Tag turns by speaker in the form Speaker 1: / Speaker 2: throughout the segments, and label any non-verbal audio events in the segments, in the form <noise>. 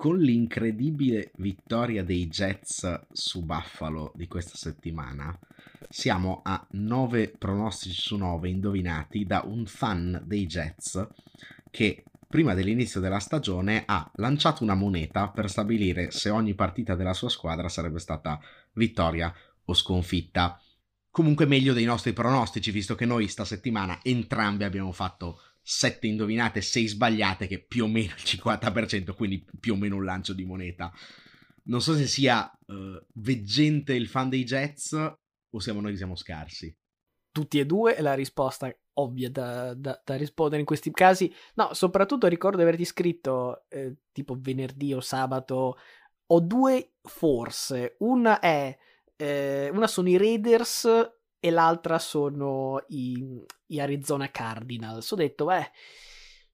Speaker 1: con l'incredibile vittoria dei Jets su Buffalo di questa settimana, siamo a 9 pronostici su 9 indovinati da un fan dei Jets che prima dell'inizio della stagione ha lanciato una moneta per stabilire se ogni partita della sua squadra sarebbe stata vittoria o sconfitta. Comunque meglio dei nostri pronostici, visto che noi sta settimana entrambi abbiamo fatto 7 indovinate, 6 sbagliate, che più o meno il 50%, quindi più o meno un lancio di moneta. Non so se sia uh, veggente il fan dei Jets o siamo noi che siamo scarsi.
Speaker 2: Tutti e due è la risposta ovvia da, da, da, rispondere in questi casi. No, soprattutto ricordo di averti scritto eh, tipo venerdì o sabato. Ho due forse. Una è. Eh, una sono i Raiders e l'altra sono i, i Arizona Cardinals. Ho detto, beh,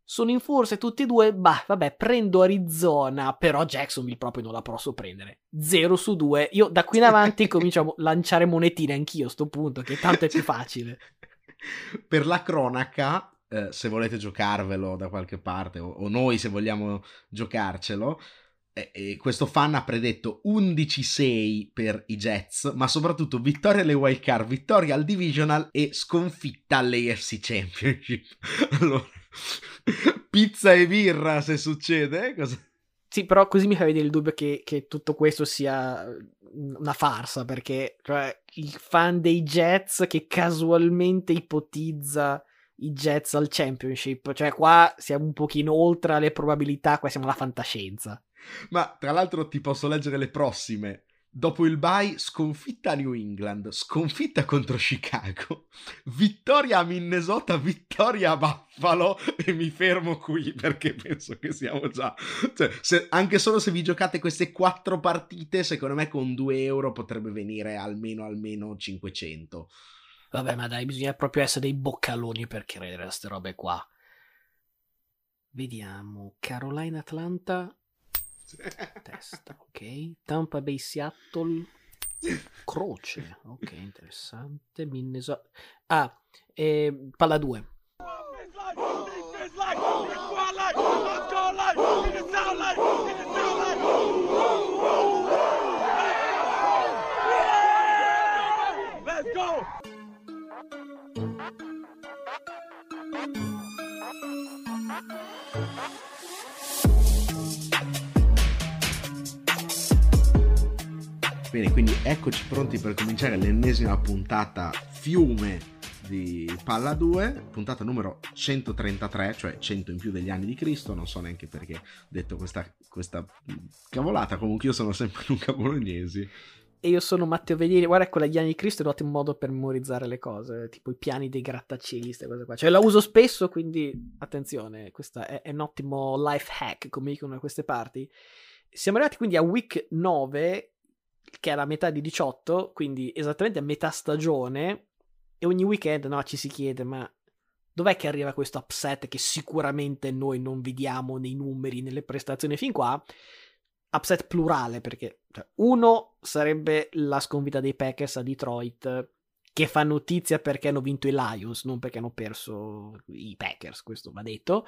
Speaker 2: sono in forse tutti e due, bah, vabbè, prendo Arizona, però Jacksonville proprio non la posso prendere. 0 su 2. Io da qui in <laughs> avanti comincio a lanciare monetine anch'io a sto punto, che tanto è più facile. <laughs>
Speaker 1: per la cronaca, eh, se volete giocarvelo da qualche parte, o, o noi se vogliamo giocarcelo, e questo fan ha predetto 11-6 per i Jets, ma soprattutto vittoria alle wild card, vittoria al divisional e sconfitta all'AFC Championship. <laughs> allora, pizza e birra se succede. Cosa...
Speaker 2: Sì, però così mi fa vedere il dubbio che, che, tutto questo sia una farsa, perché cioè, il fan dei Jets che casualmente ipotizza i Jets al championship, cioè qua siamo un pochino oltre le probabilità, qua siamo alla fantascienza.
Speaker 1: Ma tra l'altro ti posso leggere le prossime. Dopo il bye, sconfitta a New England, sconfitta contro Chicago, vittoria a Minnesota, vittoria a Buffalo e mi fermo qui perché penso che siamo già... Cioè, se, anche solo se vi giocate queste quattro partite, secondo me con 2 euro potrebbe venire almeno almeno 500.
Speaker 2: Vabbè, ma dai, bisogna proprio essere dei boccaloni per credere a queste robe qua. Vediamo, Carolina Atlanta Testa, ok. Tampa Bay Seattle. Croce, ok, interessante. Minnesota. Ah, eh, palla 2. Let's go!
Speaker 1: Bene, quindi eccoci pronti per cominciare l'ennesima puntata fiume di Palla 2, puntata numero 133, cioè 100 in più degli anni di Cristo, non so neanche perché ho detto questa, questa cavolata, comunque io sono sempre <laughs> Luca Bolognesi.
Speaker 2: E io sono Matteo Vedieri, guarda quella degli anni di Cristo è un ottimo modo per memorizzare le cose, tipo i piani dei grattacieli, queste cose qua. Cioè la uso spesso, quindi attenzione, questo è, è un ottimo life hack, come dicono da queste parti. Siamo arrivati quindi a week 9 che è la metà di 18, quindi esattamente a metà stagione, e ogni weekend no, ci si chiede, ma dov'è che arriva questo upset che sicuramente noi non vediamo nei numeri, nelle prestazioni fin qua? Upset plurale, perché cioè, uno sarebbe la sconfitta dei Packers a Detroit, che fa notizia perché hanno vinto i Lions, non perché hanno perso i Packers, questo va detto.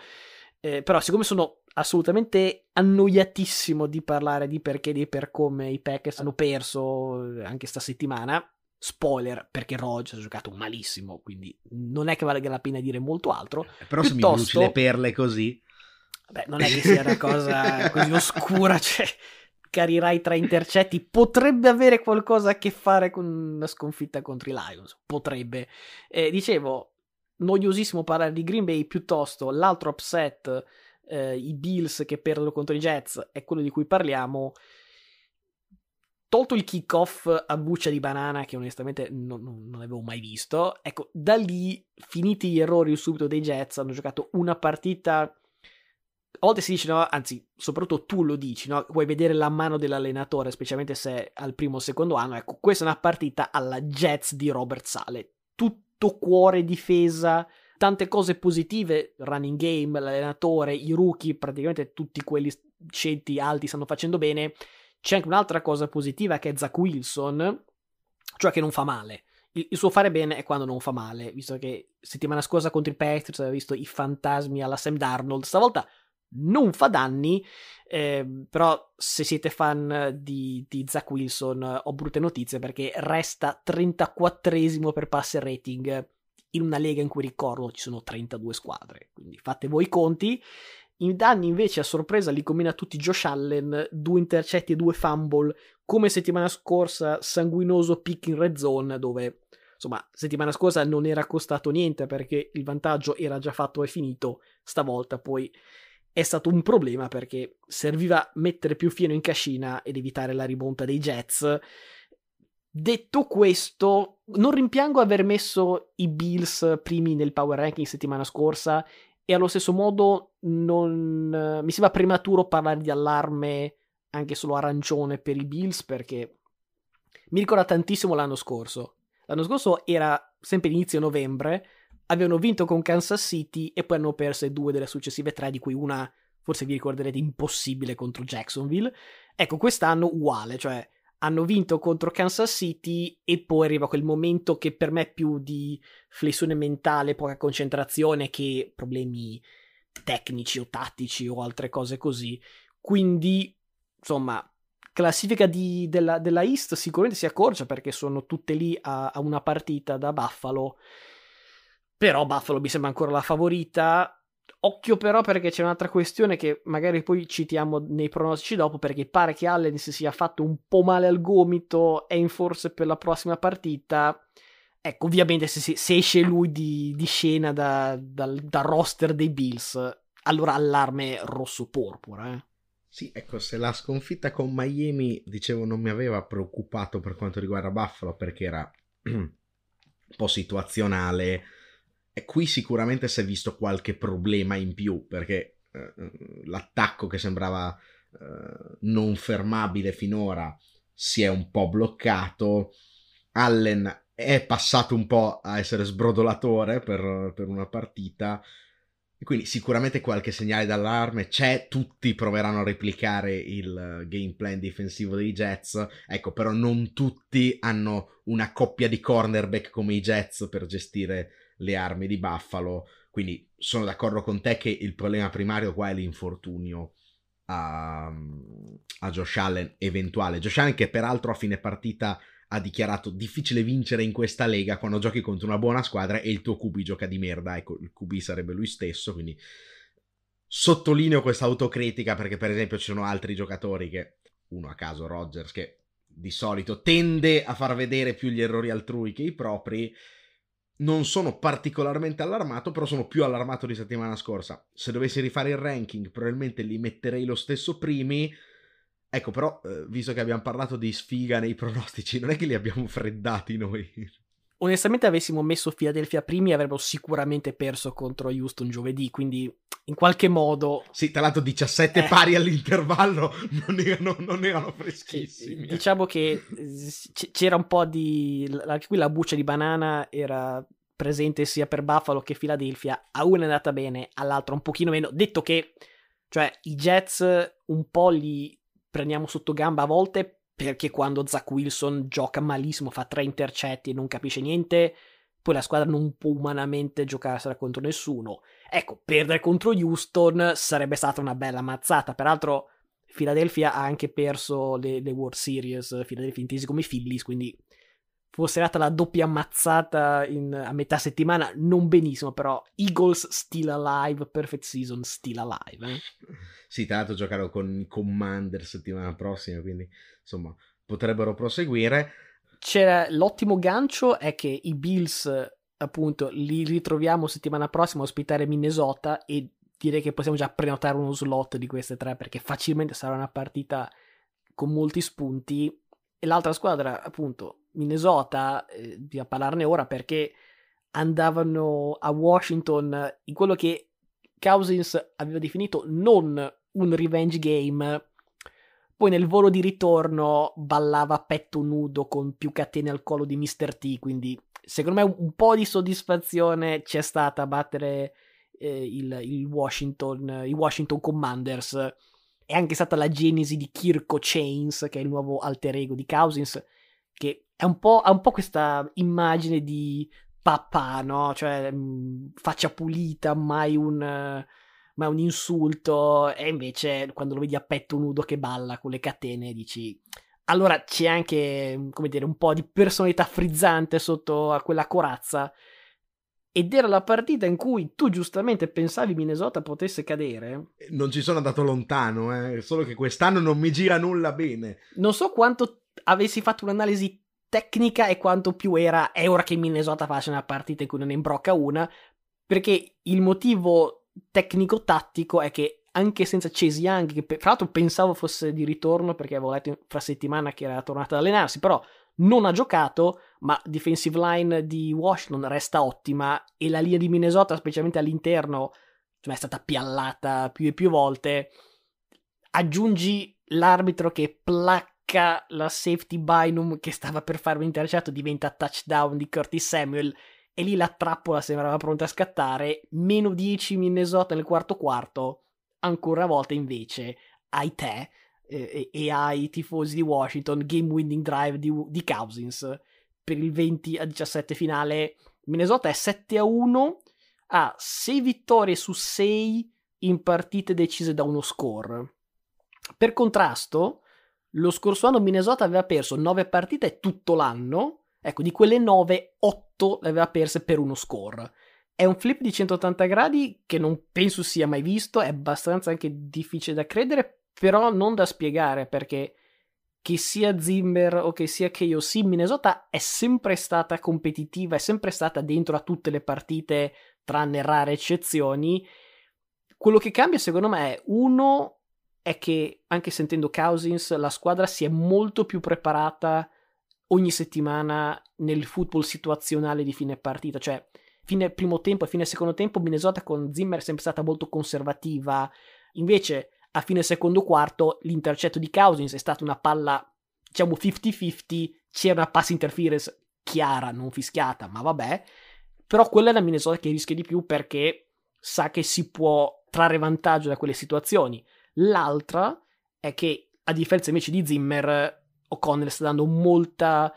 Speaker 2: Eh, però siccome sono assolutamente annoiatissimo di parlare di perché e di per come i Packers hanno perso eh, anche sta settimana, spoiler perché Rodgers ha giocato malissimo, quindi non è che valga la pena dire molto altro.
Speaker 1: Eh, però Piuttosto, se mi bruci le perle così...
Speaker 2: Beh, non è che sia una cosa così oscura, <laughs> cioè carirai tra intercetti, potrebbe avere qualcosa a che fare con la sconfitta contro i Lions, potrebbe. Eh, dicevo, noiosissimo parlare di Green Bay, piuttosto l'altro upset, eh, i Bills che perdono contro i Jets, è quello di cui parliamo. Tolto il kickoff a buccia di banana, che onestamente non, non, avevo mai visto, ecco, da lì, finiti gli errori subito dei Jets, hanno giocato una partita. A volte si dice, no, anzi, soprattutto tu lo dici, no? Vuoi vedere la mano dell'allenatore, specialmente se al primo o secondo anno. Ecco, questa è una partita alla Jets di Robert Sale. Tutto tutto cuore difesa, tante cose positive, running game, l'allenatore, i rookie, praticamente tutti quelli scelti alti stanno facendo bene. C'è anche un'altra cosa positiva che è Zach Wilson, cioè che non fa male. Il, il suo fare bene è quando non fa male, visto che settimana scorsa contro i Patriots aveva visto i fantasmi alla Sam Darnold, stavolta non fa danni, eh, però se siete fan di, di Zach Wilson ho brutte notizie perché resta 34esimo per passer rating in una lega in cui ricordo ci sono 32 squadre, quindi fate voi i conti. In danni invece a sorpresa li combina tutti Josh Allen, due intercetti e due fumble, come settimana scorsa sanguinoso pick in red zone dove insomma settimana scorsa non era costato niente perché il vantaggio era già fatto e finito, stavolta poi è stato un problema perché serviva mettere più fieno in cascina ed evitare la rimonta dei Jets. Detto questo, non rimpiango aver messo i Bills primi nel power ranking settimana scorsa e allo stesso modo non, mi sembra prematuro parlare di allarme anche solo arancione per i Bills perché mi ricorda tantissimo l'anno scorso. L'anno scorso era sempre inizio novembre avevano vinto con Kansas City e poi hanno perso due delle successive tre, di cui una, forse vi ricorderete, impossibile contro Jacksonville. Ecco, quest'anno uguale, cioè hanno vinto contro Kansas City e poi arriva quel momento che per me è più di flessione mentale, poca concentrazione che problemi tecnici o tattici o altre cose così. Quindi, insomma, classifica di, della, della East sicuramente si accorcia perché sono tutte lì a, a una partita da Buffalo però Buffalo mi sembra ancora la favorita. Occhio però perché c'è un'altra questione che magari poi citiamo nei pronostici dopo perché pare che Allen si sia fatto un po' male al gomito, è in forse per la prossima partita. Ecco, ovviamente se, se esce lui di, di scena da, dal, dal, roster dei Bills, allora allarme rosso-porpora. Eh.
Speaker 1: Sì, ecco, se la sconfitta con Miami, dicevo, non mi aveva preoccupato per quanto riguarda Buffalo perché era <clears throat> un po' situazionale qui sicuramente si è visto qualche problema in più perché eh, l'attacco che sembrava eh, non fermabile finora si è un po' bloccato. Allen è passato un po' a essere sbrodolatore per, per una partita. Quindi sicuramente qualche segnale d'allarme c'è, tutti proveranno a replicare il game plan difensivo dei Jets, ecco però non tutti hanno una coppia di cornerback come i Jets per gestire le armi di Buffalo. Quindi sono d'accordo con te che il problema primario qua è l'infortunio a, a Josh Allen eventuale. Josh Allen che peraltro a fine partita ha dichiarato difficile vincere in questa lega quando giochi contro una buona squadra e il tuo QB gioca di merda. Ecco, il QB sarebbe lui stesso, quindi sottolineo questa autocritica perché per esempio ci sono altri giocatori che, uno a caso Rodgers, che di solito tende a far vedere più gli errori altrui che i propri non sono particolarmente allarmato, però sono più allarmato di settimana scorsa. Se dovessi rifare il ranking, probabilmente li metterei lo stesso primi. Ecco, però, eh, visto che abbiamo parlato di sfiga nei pronostici, non è che li abbiamo freddati noi.
Speaker 2: Onestamente, avessimo messo Philadelphia primi, avrebbero sicuramente perso contro Houston giovedì. Quindi, in qualche modo.
Speaker 1: Sì, tra l'altro, 17 eh. pari all'intervallo <laughs> non erano, non erano freschissimi.
Speaker 2: Sì, diciamo che c'era un po' di. Anche qui la buccia di banana era presente sia per Buffalo che Philadelphia. A una è andata bene, all'altra un pochino meno. Detto che, cioè, i Jets un po' li prendiamo sotto gamba a volte perché quando Zach Wilson gioca malissimo, fa tre intercetti e non capisce niente, poi la squadra non può umanamente giocarsela contro nessuno. Ecco, perdere contro Houston sarebbe stata una bella mazzata. Peraltro, Philadelphia ha anche perso le, le World Series, Philadelphia intesi come Phillies, quindi stata la doppia ammazzata in, a metà settimana, non benissimo, però Eagles still alive, perfect season still alive. Eh?
Speaker 1: Sì, tra l'altro giocarono con i Commander settimana prossima, quindi insomma potrebbero proseguire.
Speaker 2: C'era l'ottimo gancio è che i Bills appunto li ritroviamo settimana prossima a ospitare Minnesota e direi che possiamo già prenotare uno slot di queste tre perché facilmente sarà una partita con molti spunti e l'altra squadra appunto Minnesota, eh, bisogna parlarne ora perché andavano a Washington in quello che Cousins aveva definito non un revenge game. Poi nel volo di ritorno ballava a petto nudo con più catene al collo di Mr. T, quindi secondo me un po' di soddisfazione c'è stata a battere eh, il, il Washington, i Washington Commanders. È anche stata la genesi di Kirko Chains, che è il nuovo alter ego di Cousins, che è un ha un po' questa immagine di papà, no? Cioè, mh, faccia pulita, mai un, ma è un insulto. E invece, quando lo vedi a petto nudo che balla con le catene, dici. Allora c'è anche, come dire, un po' di personalità frizzante sotto a quella corazza. Ed era la partita in cui tu giustamente pensavi Minnesota potesse cadere.
Speaker 1: Non ci sono andato lontano, eh? solo che quest'anno non mi gira nulla bene.
Speaker 2: Non so quanto avessi fatto un'analisi tecnica e quanto più era è ora che Minnesota faccia una partita in cui non ne imbrocca una, perché il motivo tecnico-tattico è che anche senza Chase Young, che tra l'altro pensavo fosse di ritorno perché avevo letto fra settimana che era tornato ad allenarsi, però non ha giocato, ma defensive line di Washington resta ottima e la linea di Minnesota, specialmente all'interno, è stata piallata più e più volte. Aggiungi l'arbitro che placca la safety Bynum che stava per fare un intercetto, diventa touchdown di Curtis Samuel e lì la trappola sembrava pronta a scattare. Meno 10 Minnesota nel quarto quarto. Ancora una volta invece ai te eh, e ai tifosi di Washington game winning drive di, di Cousins per il 20 a 17 finale. Minnesota è 7 a 1, ha 6 vittorie su 6 in partite decise da uno score. Per contrasto, lo scorso anno Minnesota aveva perso 9 partite tutto l'anno, ecco, di quelle 9, 8 le aveva perse per uno score. È un flip di 180 gradi che non penso sia mai visto, è abbastanza anche difficile da credere, però non da spiegare perché che sia Zimmer o che sia KOC, Minnesota è sempre stata competitiva, è sempre stata dentro a tutte le partite, tranne rare eccezioni. Quello che cambia secondo me è uno è che anche sentendo Cousins la squadra si è molto più preparata ogni settimana nel football situazionale di fine partita, cioè fine primo tempo e fine secondo tempo Minnesota con Zimmer è sempre stata molto conservativa, invece a fine secondo quarto l'intercetto di Cousins è stata una palla, diciamo 50-50, c'era una pass interference chiara, non fischiata, ma vabbè. Però quella è la Minnesota che rischia di più perché sa che si può trarre vantaggio da quelle situazioni. L'altra è che, a differenza invece di Zimmer, O'Connell sta dando molta,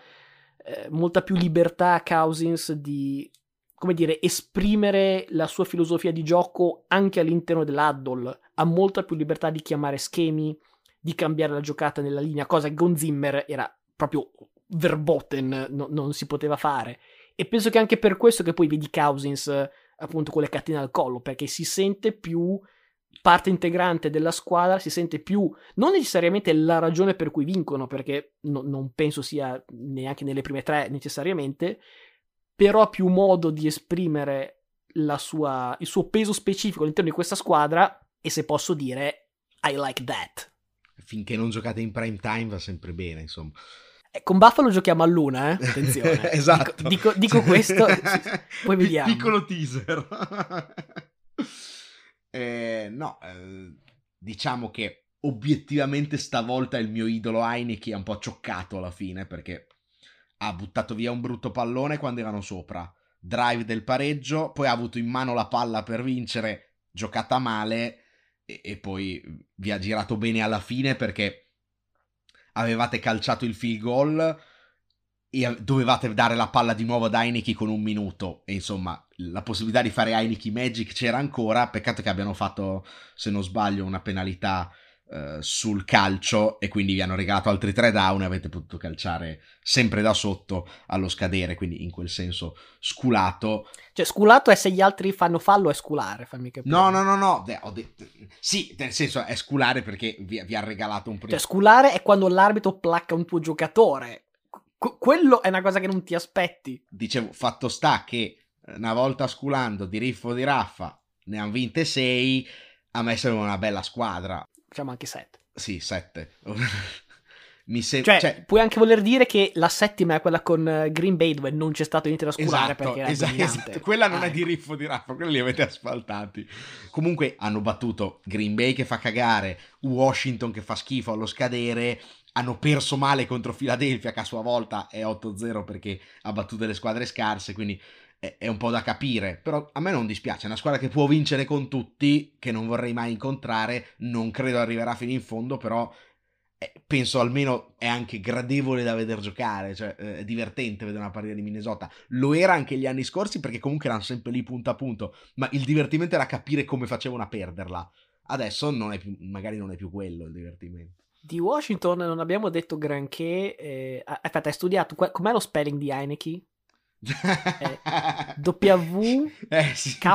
Speaker 2: eh, molta più libertà a Cousins di, come dire, esprimere la sua filosofia di gioco anche all'interno dell'Addle ha molta più libertà di chiamare schemi, di cambiare la giocata nella linea, cosa che con Zimmer era proprio verboten, no, non si poteva fare. E penso che anche per questo che poi vedi Cousins appunto con le catene al collo, perché si sente più parte integrante della squadra, si sente più non necessariamente la ragione per cui vincono, perché no, non penso sia neanche nelle prime tre necessariamente, però ha più modo di esprimere sua, il suo peso specifico all'interno di questa squadra e se posso dire I like that.
Speaker 1: Finché non giocate in prime time va sempre bene, insomma.
Speaker 2: Eh, con Buffalo giochiamo a luna, eh? Attenzione. <laughs>
Speaker 1: esatto.
Speaker 2: Dico, dico, dico <laughs> questo, <laughs> poi vediamo.
Speaker 1: Piccolo teaser. eh, no, eh, diciamo che obiettivamente stavolta il mio idolo Heineken è un po' cioccato alla fine perché ha buttato via un brutto pallone quando erano sopra. Drive del pareggio, poi ha avuto in mano la palla per vincere, giocata male e, e poi vi ha girato bene alla fine perché avevate calciato il field goal e dovevate dare la palla di nuovo ad Heineken con un minuto. E insomma la possibilità di fare Heineken Magic c'era ancora. Peccato che abbiano fatto se non sbaglio una penalità eh, sul calcio e quindi vi hanno regalato altri tre down e avete potuto calciare sempre da sotto allo scadere, quindi in quel senso sculato.
Speaker 2: Cioè sculato è se gli altri fanno fallo è sculare, fammi capire.
Speaker 1: No, no, no, no, detto... sì, nel senso è sculare perché vi, vi ha regalato un
Speaker 2: primo. Cioè sculare è quando l'arbitro placca un tuo giocatore. Qu- quello è una cosa che non ti aspetti.
Speaker 1: Dicevo, fatto sta che eh, una volta sculando di riffo di raffa ne hanno vinte sei, a me sembra una bella squadra
Speaker 2: diciamo anche 7.
Speaker 1: Sì, 7. <laughs> Mi
Speaker 2: sem- cioè, cioè, puoi anche voler dire che la settima è quella con eh, Green Bay dove non c'è stato niente da scurare esatto, perché esatto, <laughs> esatto.
Speaker 1: Quella non ah, è ecco. di riffo di Raffa, quelli li avete asfaltati. Comunque hanno battuto Green Bay che fa cagare, Washington che fa schifo allo scadere, hanno perso male contro Philadelphia che a sua volta è 8-0 perché ha battuto le squadre scarse, quindi è, un po' da capire, però a me non dispiace, è una squadra che può vincere con tutti, che non vorrei mai incontrare, non credo arriverà fino in fondo, però eh, penso almeno è anche gradevole da vedere giocare, cioè eh, è divertente vedere una partita di Minnesota. Lo era anche gli anni scorsi perché comunque erano sempre lì punto a punto, ma il divertimento era capire come facevano a perderla. Adesso non più, magari non è più quello il divertimento.
Speaker 2: Di Washington non abbiamo detto granché. Eh, aspetta, hai studiato com'è lo spelling di Heineke? Eh, w eh, sì. K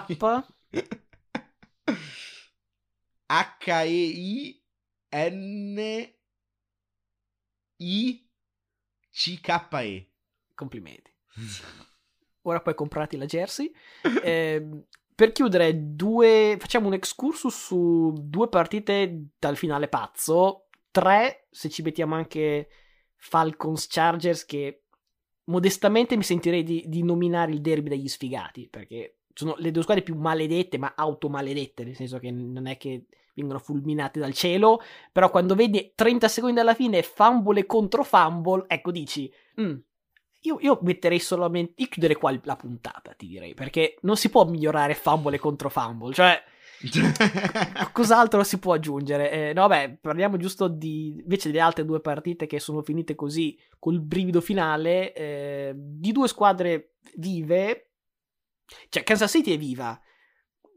Speaker 1: H E I N I C K E.
Speaker 2: Complimenti. Ora puoi comprarti la jersey. Eh, per chiudere, due, facciamo un excursus su due partite dal finale pazzo. Tre, se ci mettiamo anche Falcons Chargers, che modestamente mi sentirei di, di nominare il derby degli sfigati, perché sono le due squadre più maledette, ma automaledette, nel senso che non è che vengono fulminate dal cielo, però quando vedi 30 secondi alla fine fumble contro fumble, ecco dici, mm, io, io, metterei solamente. Io chiuderei qua la puntata, ti direi. Perché non si può migliorare fumble contro fumble. Cioè. <laughs> cos'altro si può aggiungere? Eh, no, vabbè, parliamo giusto di. invece delle altre due partite che sono finite così col brivido finale. Eh, di due squadre vive. Cioè, Kansas City è viva.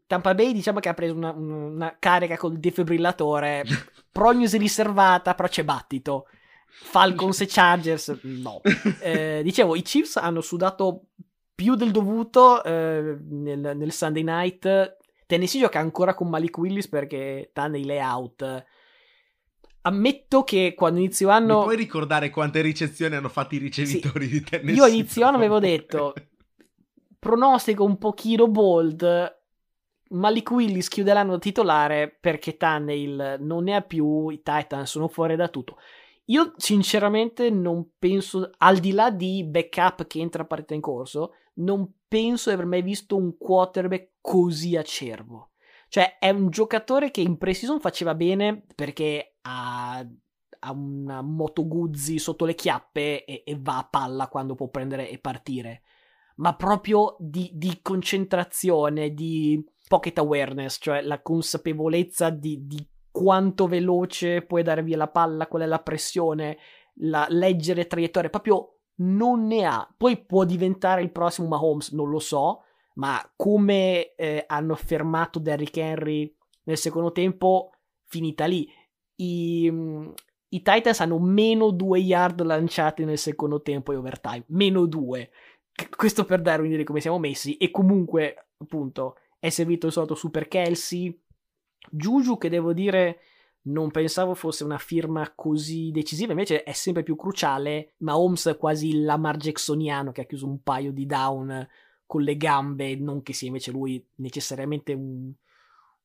Speaker 2: Tampa Bay diciamo che ha preso una, una carica col defibrillatore. <laughs> Prognosi riservata, però c'è battito. Falcons e Chargers, no. Eh, dicevo, i Chiefs hanno sudato più del dovuto eh, nel, nel, Sunday night. Tennessee gioca ancora con Malik Willis perché Tannehill è out. Ammetto che quando inizio anno.
Speaker 1: Mi puoi ricordare quante ricezioni hanno fatto i ricevitori sì. di Tennessee?
Speaker 2: Io inizio anno avevo detto <laughs> pronostico un pochino bold. Malik Willis chiude l'anno titolare perché Tannehill non ne ha più. I Titans sono fuori da tutto. Io sinceramente non penso, al di là di backup che entra a partita in corso, non penso di aver mai visto un quarterback così acerbo. Cioè è un giocatore che in pre-season faceva bene perché ha, ha una moto Guzzi sotto le chiappe e, e, va a palla quando può prendere e partire. Ma proprio di, di concentrazione, di pocket awareness, cioè la consapevolezza di, di quanto veloce puoi dare via la palla, qual è la pressione, la leggere traiettorie, proprio non ne ha. Poi può diventare il prossimo Mahomes, non lo so, ma come eh, hanno fermato Derrick Henry nel secondo tempo, finita lì. I, mm, I, Titans hanno meno due yard lanciati nel secondo tempo e overtime, meno due. Questo per dare un'idea di come siamo messi. E comunque, appunto, è servito il solito Super Kelsey Juju che devo dire non pensavo fosse una firma così decisiva, invece è sempre più cruciale, ma Holmes è quasi il Lamar Jacksoniano che ha chiuso un paio di down con le gambe, non che sia invece lui necessariamente un,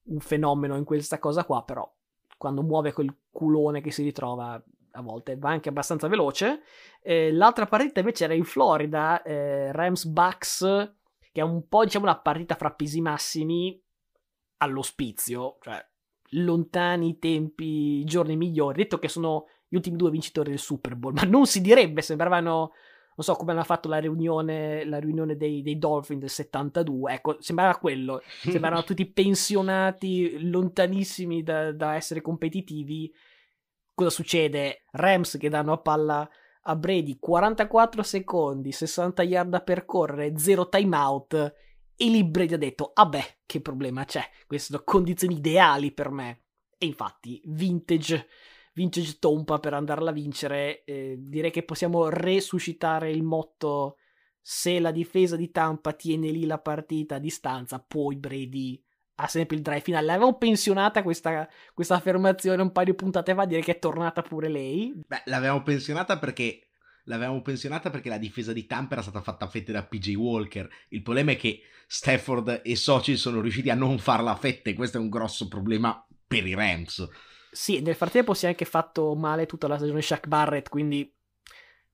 Speaker 2: un fenomeno in questa cosa qua, però quando muove quel culone che si ritrova a volte va anche abbastanza veloce. Eh, l'altra partita invece era in Florida, eh, Rams Bucks, che è un po' diciamo una partita fra pesi massimi, all'ospizio, cioè lontani i tempi, i giorni migliori, detto che sono gli ultimi due vincitori del Super Bowl, <laughs> ma non si direbbe, sembravano, non so come hanno fatto la riunione, la riunione dei, dei Dolphin del 72, ecco, sembrava quello, sembravano <laughs> tutti pensionati, lontanissimi da, da essere competitivi. Cosa succede? Rams che danno a palla a Brady 44 secondi, 60 yard da percorrere, 0 timeout e lì Brady ha detto, vabbè, che problema c'è? Queste sono condizioni ideali per me. E infatti, vintage, vintage Tompa per andarla a vincere. Eh, direi che possiamo resuscitare il motto se la difesa di Tampa tiene lì la partita a distanza, poi Brady ha sempre il drive finale. L'avevo pensionata questa, questa affermazione un paio di puntate fa, direi che è tornata pure lei.
Speaker 1: Beh, l'avevamo pensionata perché l'avevamo pensionata perché la difesa di Tampa era stata fatta a fette da PJ Walker. Il problema è che Stafford e Soci sono riusciti a non farla a fette. Questo è un grosso problema per i Rams.
Speaker 2: Sì, nel frattempo si è anche fatto male tutta la stagione Shaq Barrett, quindi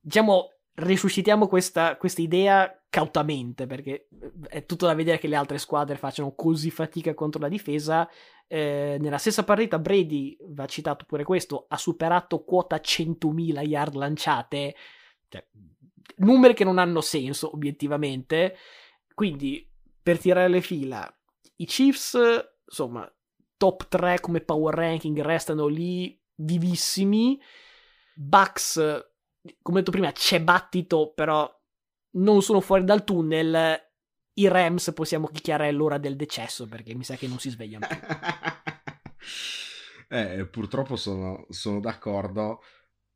Speaker 2: diciamo risuscitiamo questa, questa idea cautamente, perché è tutto da vedere che le altre squadre facciano così fatica contro la difesa. Eh, nella stessa partita Brady, va citato pure questo, ha superato quota 100.000 yard lanciate, cioè, numeri che non hanno senso obiettivamente. Quindi per tirare le fila. I Chiefs, insomma, top 3 come power ranking restano lì vivissimi. Bucks, come detto prima, c'è battito, però non sono fuori dal tunnel. I Rams possiamo dichiarare l'ora del decesso perché mi sa che non si svegliano più. <laughs>
Speaker 1: eh, purtroppo sono, sono, d'accordo.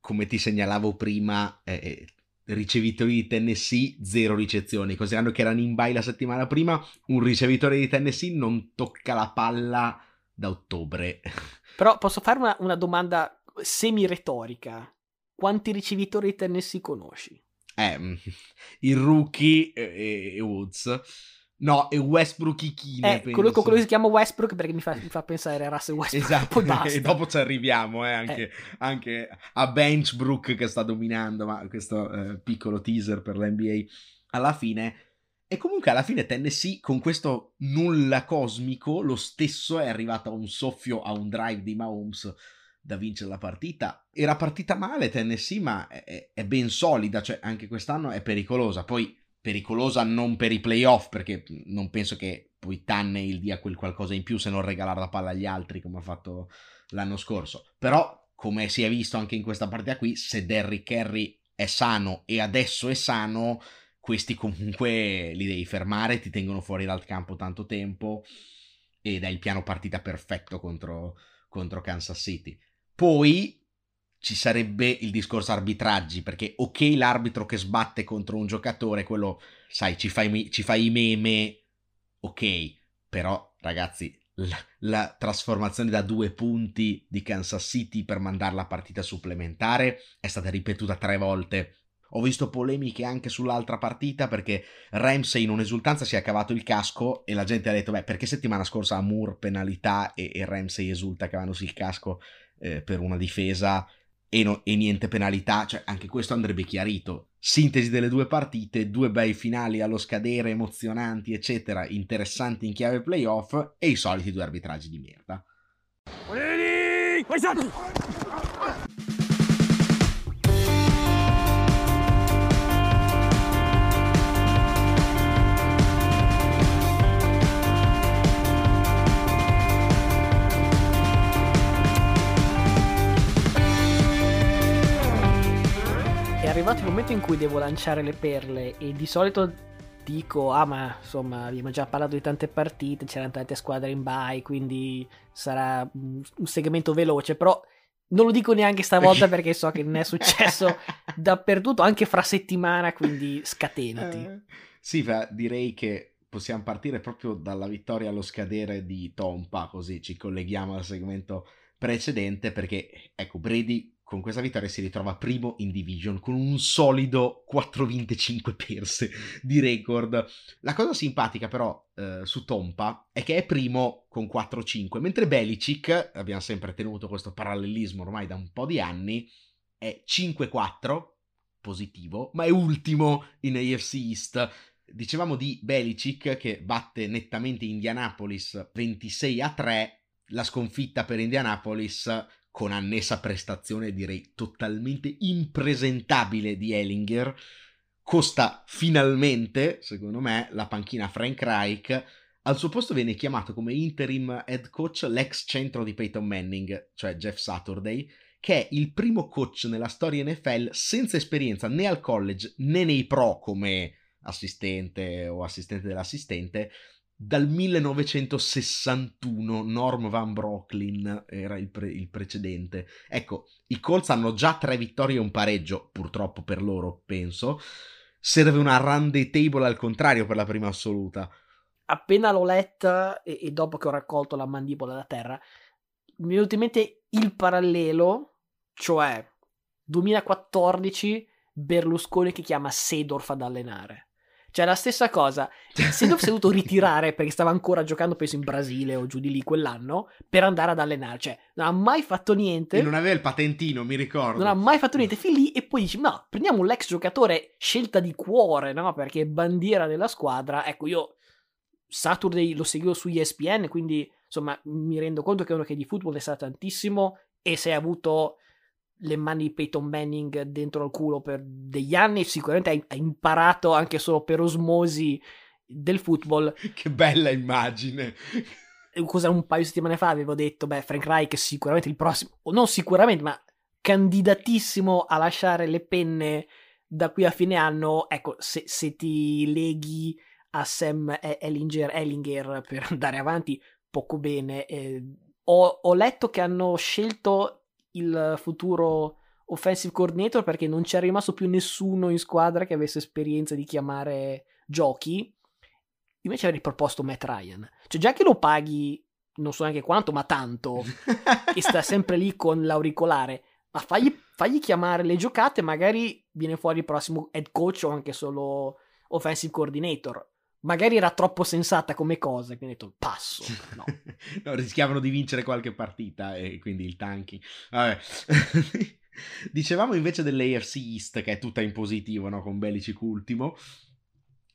Speaker 1: Come ti segnalavo prima, eh, eh, ricevitori di Tennessee, zero ricezioni. Considerando che erano in bye la settimana prima, un ricevitore di Tennessee non tocca la palla da ottobre. <laughs>
Speaker 2: Però posso fare una, una domanda semi-retorica. Quanti ricevitori di Tennessee conosci?
Speaker 1: Eh, mm, <laughs> il rookie e, e Woods. No, e Westbrook Ichine.
Speaker 2: Eh, quello, quello si chiama Westbrook perché mi fa, mi fa pensare a Russell Westbrook.
Speaker 1: Esatto, <laughs> e dopo ci arriviamo eh, anche, eh. anche, a Benchbrook che sta dominando, ma questo eh, piccolo teaser per l'NBA alla fine. E comunque alla fine Tennessee con questo nulla cosmico lo stesso è arrivato a un soffio, a un drive di Mahomes da vincere la partita. Era partita male Tennessee, ma è, è ben solida, cioè anche quest'anno è pericolosa. Poi pericolosa non per i playoff, perché non penso che poi Tannehill dia quel qualcosa in più se non regalare la palla agli altri come ha fatto l'anno scorso. Però, come si è visto anche in questa partita qui, se Derrick Henry è sano e adesso è sano, questi comunque li devi fermare, ti tengono fuori dal campo tanto tempo ed è il piano partita perfetto contro, contro Kansas City. Poi ci sarebbe il discorso arbitraggi, perché ok l'arbitro che sbatte contro un giocatore, quello, sai, ci fai, ci fai i meme, ok, però ragazzi, la, la, trasformazione da due punti di Kansas City per mandare la partita supplementare è stata ripetuta tre volte. Ho visto polemiche anche sull'altra partita perché Ramsey in un'esultanza si è cavato il casco e la gente ha detto, beh, perché settimana scorsa Moore penalità e, e Ramsey esulta cavandosi il casco eh, per una difesa e, no, e, niente penalità, cioè anche questo andrebbe chiarito. Sintesi delle due partite, due bei finali allo scadere, emozionanti, eccetera, interessanti in chiave playoff e i soliti due arbitraggi di merda.
Speaker 2: Arrivato il momento in cui devo lanciare le perle e di solito dico, ah ma insomma abbiamo già parlato di tante partite, c'erano tante squadre in bye, quindi sarà un segmento veloce, però non lo dico neanche stavolta <laughs> perché so che non è successo dappertutto, anche fra settimana, quindi scatenati. Eh,
Speaker 1: sì, direi che possiamo partire proprio dalla vittoria allo scadere di Tompa, così ci colleghiamo al segmento precedente perché ecco Brady con questa vittoria si ritrova primo in division con un solido 4 vinte 5 perse di record. La cosa simpatica però eh, su Tompa è che è primo con 4-5, mentre Belicic, abbiamo sempre tenuto questo parallelismo ormai da un po' di anni, è 5-4, positivo, ma è ultimo in AFC East. Dicevamo di Belicic che batte nettamente Indianapolis 26 a 3, la sconfitta per Indianapolis con annessa prestazione direi totalmente impresentabile di Ellinger, costa finalmente, secondo me, la panchina Frank Reich. Al suo posto viene chiamato come interim head coach l'ex centro di Peyton Manning, cioè Jeff Saturday, che è il primo coach nella storia NFL senza esperienza né al college né nei pro come assistente o assistente dell'assistente, dal 1961 Norm Van Brocklin era il, pre- il, precedente. Ecco, i Colts hanno già tre vittorie e un pareggio, purtroppo per loro, penso. Serve una run day table al contrario per la prima assoluta.
Speaker 2: Appena l'ho letta e, e dopo che ho raccolto la mandibola da terra, mi è venuto in mente il parallelo, cioè 2014 Berlusconi che chiama Sedorf ad allenare. Cioè, la stessa cosa. Essendo si è <laughs> dovuto ritirare perché stava ancora giocando, penso, in Brasile o giù di lì quell'anno, per andare ad allenare. Cioè, non ha mai fatto niente.
Speaker 1: E non aveva il patentino, mi ricordo.
Speaker 2: Non ha mai fatto niente. Fin lì e poi dici, no, prendiamo l'ex giocatore scelta di cuore, no? Perché bandiera della squadra. Ecco, io Saturday lo seguivo su ESPN, quindi, insomma, mi rendo conto che è uno che di football ne sa tantissimo e se hai avuto le mani di Peyton Manning dentro al culo per degli anni, sicuramente hai, hai imparato anche solo per osmosi del football. <laughs>
Speaker 1: Che bella immagine!
Speaker 2: cosa un paio di settimane fa avevo detto, beh, Frank Reich sicuramente il prossimo, o non sicuramente, ma candidatissimo a lasciare le penne da qui a fine anno, ecco, se, se ti leghi a Sam Ellinger, Ellinger per andare avanti, poco bene. Eh, ho, ho, letto che hanno scelto il futuro offensive coordinator perché non c'è rimasto più nessuno in squadra che avesse esperienza di chiamare giochi. Invece avrei proposto Matt Ryan. Cioè, già che lo paghi, non so neanche quanto, ma tanto, e sta <laughs> sempre lì con l'auricolare, ma fagli, fagli chiamare le giocate, magari viene fuori il prossimo head coach o anche solo offensive coordinator magari era troppo sensata come cosa, quindi ho detto passo. No. <laughs>
Speaker 1: no, rischiavano di vincere qualche partita e quindi il tanking. Vabbè. <laughs> Dicevamo invece dell'AFC East che è tutta in positivo, no? con Belichick ultimo.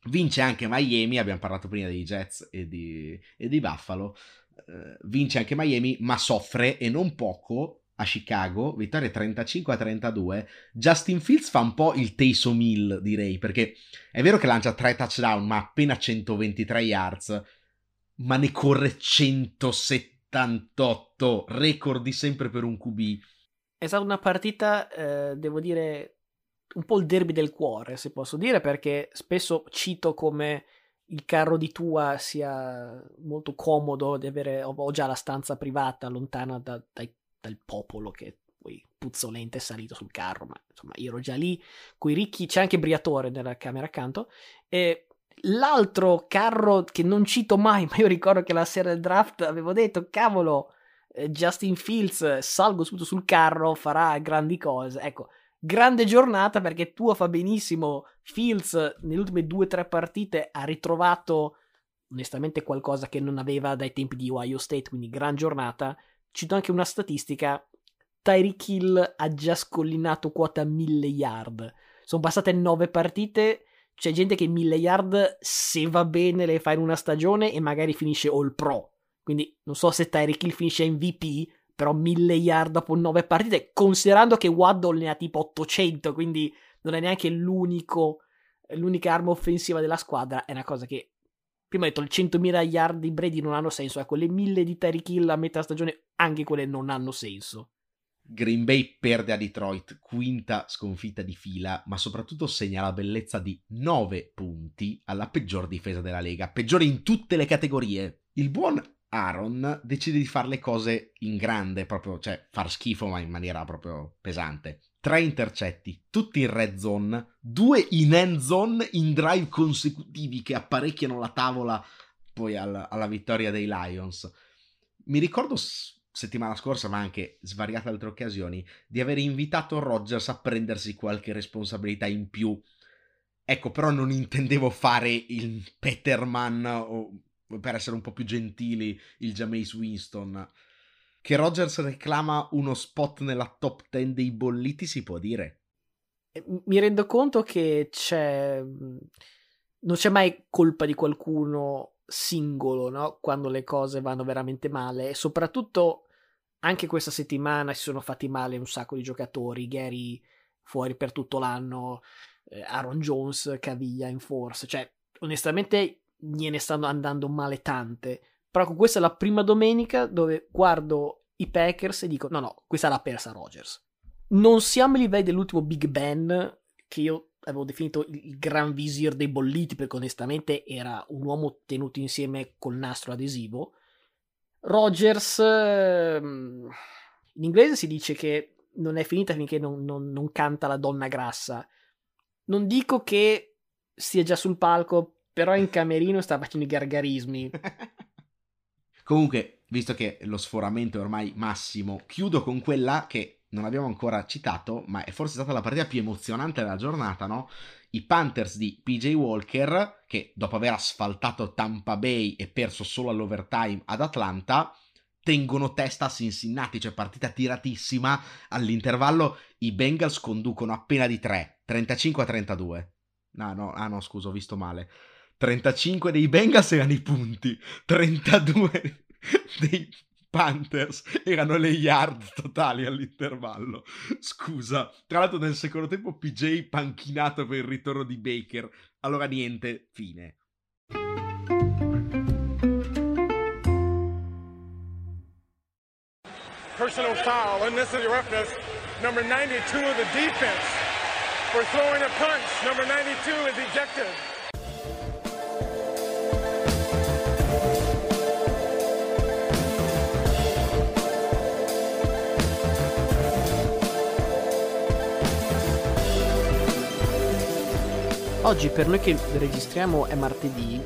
Speaker 1: Vince anche Miami, abbiamo parlato prima dei Jets e di, e di Buffalo. Uh, vince anche Miami, ma soffre e non poco a Chicago, vittoria 35 a 32. Justin Fields fa un po' il Taysom Hill, direi, perché è vero che lancia 3 touchdown, ma appena 123 yards, ma ne corre 178, record di sempre per un QB.
Speaker 2: È stata una partita, eh, devo dire, un po' il derby del cuore, se posso dire, perché spesso cito come il carro di tua sia molto comodo di avere ho già la stanza privata lontana da, dai dal popolo che poi puzzolente è salito sul carro, ma insomma io ero già lì, coi ricchi, c'è anche Briatore nella camera accanto, e l'altro carro che non cito mai, <laughs> ma io ricordo che la sera del draft avevo detto, cavolo, eh, Justin Fields, salgo subito sul carro, farà grandi cose, ecco, grande giornata perché Tua fa benissimo, Fields nelle ultime due o tre partite ha ritrovato onestamente qualcosa che non aveva dai tempi di Ohio State, quindi gran giornata, Cito anche una statistica. Tyreek Hill ha già scollinato quota 1000 yard. Sono passate 9 partite. C'è gente che 1000 yard, se va bene, le fa in una stagione e magari finisce All Pro. Quindi non so se Tyreek Hill finisce MVP, però 1000 yard dopo 9 partite, considerando che Waddle ne ha tipo 800, quindi non è neanche l'unico, l'unica arma offensiva della squadra, è una cosa che prima ho detto il 100.000 yard di Brady non hanno senso, ecco le 1000 di Terry Kill a metà stagione anche quelle non hanno senso.
Speaker 1: Green Bay perde a Detroit, quinta sconfitta di fila, ma soprattutto segna la bellezza di 9 punti alla peggior difesa della Lega, peggiore in tutte le categorie. Il buon Aaron decide di fare le cose in grande, proprio, cioè far schifo ma in maniera proprio pesante tre intercetti, tutti in red zone, due in end zone in drive consecutivi che apparecchiano la tavola poi alla, alla vittoria dei Lions. Mi ricordo settimana scorsa, ma anche svariate altre occasioni, di aver invitato Rodgers a prendersi qualche responsabilità in più. Ecco, però non intendevo fare il Peterman o per essere un po' più gentili, il Jameis Winston che Rogers reclama uno spot nella top 10 dei bolliti si può dire.
Speaker 2: Mi rendo conto che c'è. Non c'è mai colpa di qualcuno singolo, no? Quando le cose vanno veramente male. E soprattutto anche questa settimana si sono fatti male un sacco di giocatori. Gary fuori per tutto l'anno, eh, Aaron Jones, Caviglia in force. Cioè, onestamente, gliene stanno andando male tante. Però questa è la prima domenica dove guardo i Packers e dico: no, no, questa l'ha persa Rogers. Non siamo ai livelli dell'ultimo Big Ben, che io avevo definito il gran visir dei bolliti, perché onestamente era un uomo tenuto insieme col nastro adesivo. Rogers, ehm, in inglese si dice che non è finita finché non, non, non canta la donna grassa. Non dico che sia già sul palco, però in camerino sta facendo i gargarismi. <laughs>
Speaker 1: Comunque, visto che lo sforamento è ormai massimo, chiudo con quella che non abbiamo ancora citato, ma è forse stata la partita più emozionante della giornata, no? I Panthers di PJ Walker, che dopo aver asfaltato Tampa Bay e perso solo all'overtime ad Atlanta, tengono testa a Cincinnati, cioè partita tiratissima. All'intervallo i Bengals conducono appena di 3, 35 a 32. No, no, ah no, scusa, ho visto male. 35 dei Bengals erano i punti, 32 dei Panthers erano le yard totali all'intervallo. Scusa, tra l'altro nel secondo tempo PJ panchinato per il ritorno di Baker. Allora niente, fine.
Speaker 3: personal foul, unnecessary roughness, number 92 of the defense for throwing a punch. Number 92 is ejected.
Speaker 2: Oggi per noi che registriamo è martedì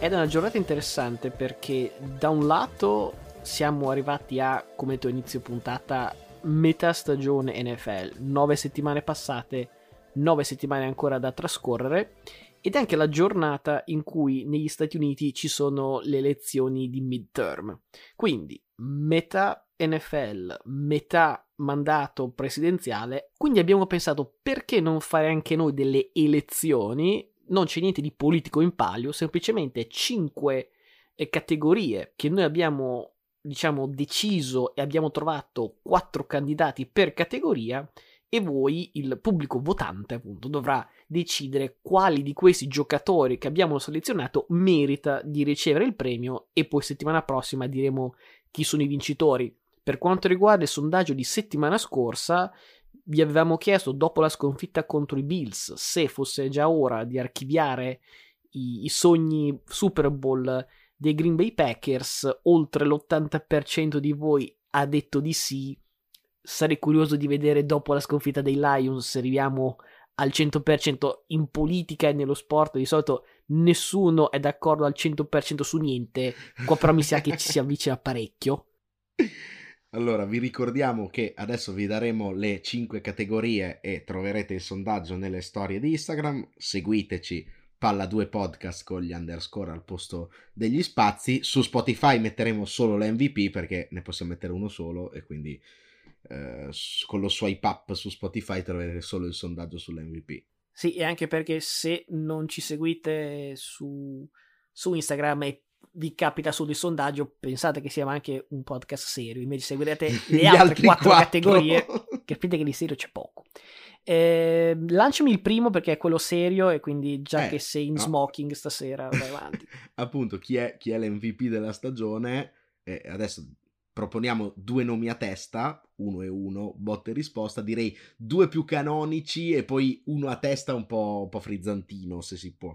Speaker 2: ed è una giornata interessante perché da un lato siamo arrivati a, come detto inizio puntata, metà stagione NFL, nove settimane passate, nove settimane ancora da trascorrere ed è anche la giornata in cui negli Stati Uniti ci sono le elezioni di midterm. Quindi metà NFL, metà mandato presidenziale, quindi abbiamo pensato perché non fare anche noi delle elezioni? Non c'è niente di politico in palio, semplicemente cinque eh, categorie che noi abbiamo diciamo deciso e abbiamo trovato quattro candidati per categoria e voi, il pubblico votante, appunto, dovrà decidere quali di questi giocatori che abbiamo selezionato merita di ricevere il premio e poi settimana prossima diremo chi sono i vincitori. Per quanto riguarda il sondaggio di settimana scorsa, vi avevamo chiesto dopo la sconfitta contro i Bills se fosse già ora di archiviare i, i sogni Super Bowl dei Green Bay Packers, oltre l'80% di voi ha detto di sì. Sarei curioso di vedere dopo la sconfitta dei Lions se arriviamo al 100% in politica e nello sport. Di solito nessuno è d'accordo al 100% su niente. Qua però mi sa che ci si avvicina parecchio. <laughs>
Speaker 1: Allora, vi ricordiamo che adesso vi daremo le 5 categorie e troverete il sondaggio nelle storie di Instagram. Seguiteci Palla 2 podcast con gli underscore al posto degli spazi. Su Spotify metteremo solo l'MVP perché ne possiamo mettere uno solo e quindi eh, con lo swipe up su Spotify troverete solo il sondaggio sull'MVP.
Speaker 2: Sì, e anche perché se non ci seguite su, su Instagram e vi capita solo il sondaggio, pensate che sia anche un podcast serio, invece seguirete <laughs> le altre quattro, categorie, <laughs> capite che di serio c'è poco. Eh, lanciami il primo perché è quello serio e quindi già eh, che sei in no. smoking stasera vai <laughs> avanti.
Speaker 1: Appunto, chi è, chi è, l'MVP della stagione? Eh, adesso proponiamo due nomi a testa, uno e uno, botta e risposta, direi due più canonici e poi uno a testa un po', un po frizzantino se si può.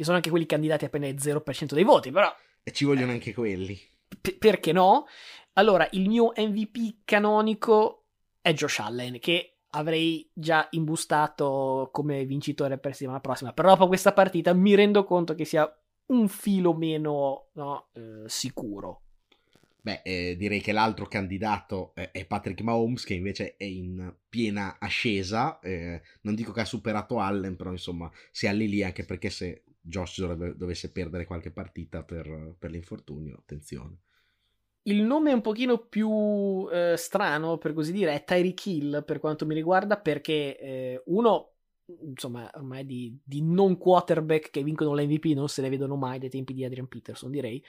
Speaker 2: Che sono anche quelli candidati appena il 0% dei voti, però...
Speaker 1: E ci vogliono anche quelli.
Speaker 2: P- perché no? Allora, il mio MVP canonico è Josh Allen, che avrei già imbustato come vincitore per settimana prossima. Però dopo questa partita mi rendo conto che sia un filo meno no, eh, sicuro.
Speaker 1: Beh, eh, direi che l'altro candidato è Patrick Mahomes, che invece è in piena ascesa. Eh, non dico che ha superato Allen, però insomma si lì lì anche perché se Josh dovrebbe, dovesse perdere qualche partita per, per l'infortunio, attenzione.
Speaker 2: Il nome un pochino più eh, strano, per così dire, è Tyreek Hill per quanto mi riguarda, perché eh, uno, insomma, ormai di, di, non quarterback che vincono l'MVP non se ne vedono mai dai tempi di Adrian Peterson, direi.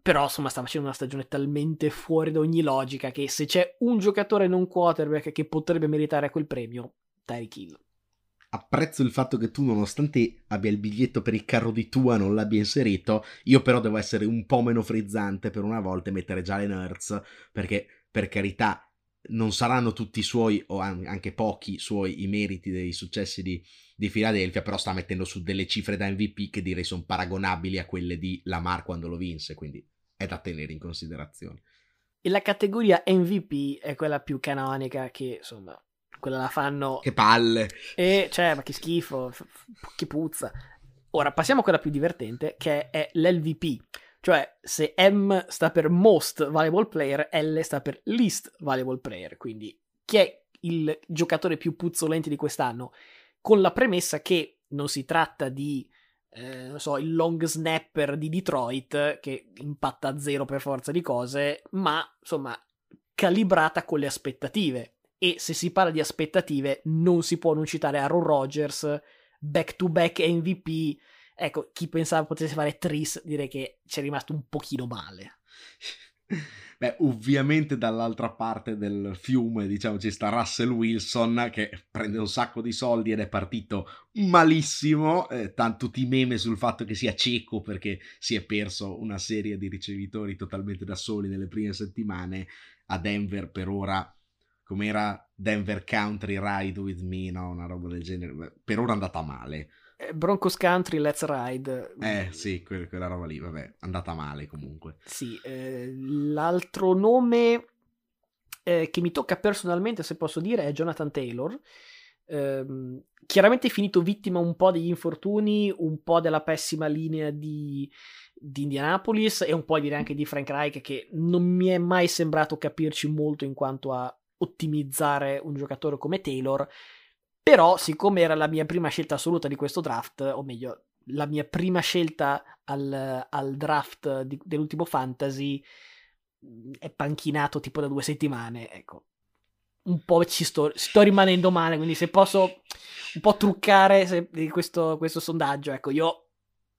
Speaker 2: Però, insomma, sta facendo una stagione talmente fuori da ogni logica che se c'è un giocatore non quarterback che potrebbe meritare quel premio, Tyreek Hill
Speaker 1: apprezzo il fatto che tu, nonostante abbia il biglietto per il carro di tua, non l'abbia inserito. Io, però, devo essere un po' meno frizzante per una volta e mettere già le nerds. Perché, per carità, non saranno tutti i suoi, o anche pochi suoi, i meriti dei successi di, di Philadelphia. Però sta mettendo su delle cifre da MVP che direi sono paragonabili a quelle di Lamar quando lo vinse. Quindi è da tenere in considerazione.
Speaker 2: E la categoria MVP è quella più canonica che, insomma, quella la fanno.
Speaker 1: Che palle!
Speaker 2: E cioè, ma che schifo, che puzza. Ora passiamo a quella più divertente, che è l'LVP. Cioè, se M sta per Most Valuable Player, L sta per Least Valuable Player. Quindi, chi è il giocatore più puzzolente di quest'anno? Con la premessa che non si tratta di, eh, non so, il long snapper di Detroit, che impatta a zero per forza di cose, ma, insomma, calibrata con le aspettative e se si parla di aspettative non si può non citare Aaron Rodgers, back to back MVP. Ecco, chi pensava potesse fare Tris direi che ci è rimasto un pochino male. <laughs>
Speaker 1: Beh, ovviamente dall'altra parte del fiume, diciamo, ci sta Russell Wilson che prende un sacco di soldi ed è partito malissimo, eh, tanto ti meme sul fatto che sia cieco perché si è perso una serie di ricevitori totalmente da soli nelle prime settimane a Denver per ora, com'era Denver Country Ride With Me, no? Una roba del genere. Per ora è andata male.
Speaker 2: Eh, Broncos Country Let's Ride.
Speaker 1: Eh sì, quella, quella roba lì, vabbè, è andata male comunque.
Speaker 2: Sì, eh, l'altro nome eh, che mi tocca personalmente, se posso dire, è Jonathan Taylor. Ehm, chiaramente è finito vittima un po' degli infortuni, un po' della pessima linea di, di Indianapolis e un po' direi anche di Frank Reich che non mi è mai sembrato capirci molto in quanto a ottimizzare un giocatore come Taylor. Però, siccome era la mia prima scelta assoluta di questo draft, o meglio, la mia prima scelta al, al draft di, dell'ultimo fantasy, è panchinato tipo da due settimane, ecco. Un po' ci sto, sto rimanendo male, quindi se posso un po' truccare se, questo, questo sondaggio, ecco, io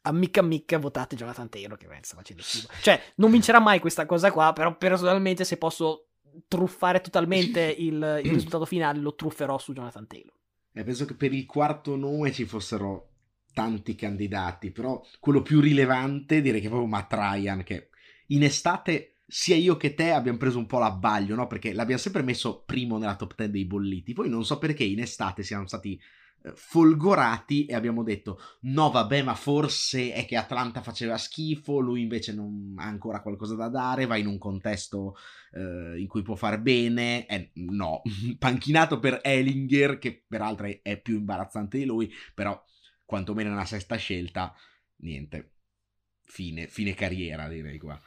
Speaker 2: ammicca ammicca votate Jonathan Taylor che sta facendo schifo. Cioè, non vincerà mai questa cosa qua, però personalmente se posso truffare totalmente <laughs> il, il risultato finale lo trufferò su Jonathan Taylor.
Speaker 1: Eh, penso che per il quarto nome ci fossero tanti candidati, però quello più rilevante direi che è proprio Matt Ryan, che in estate sia io che te abbiamo preso un po' l'abbaglio, no? Perché l'abbiamo sempre messo primo nella top 10 dei bolliti. Poi non so perché in estate siamo stati folgorati e abbiamo detto no vabbè ma forse è che Atlanta faceva schifo lui invece non ha ancora qualcosa da dare va in un contesto eh, in cui può fare bene. Eh, no <laughs> panchinato per Ellinger che peraltro è più imbarazzante di lui però quantomeno nella sesta scelta niente fine, fine carriera direi qua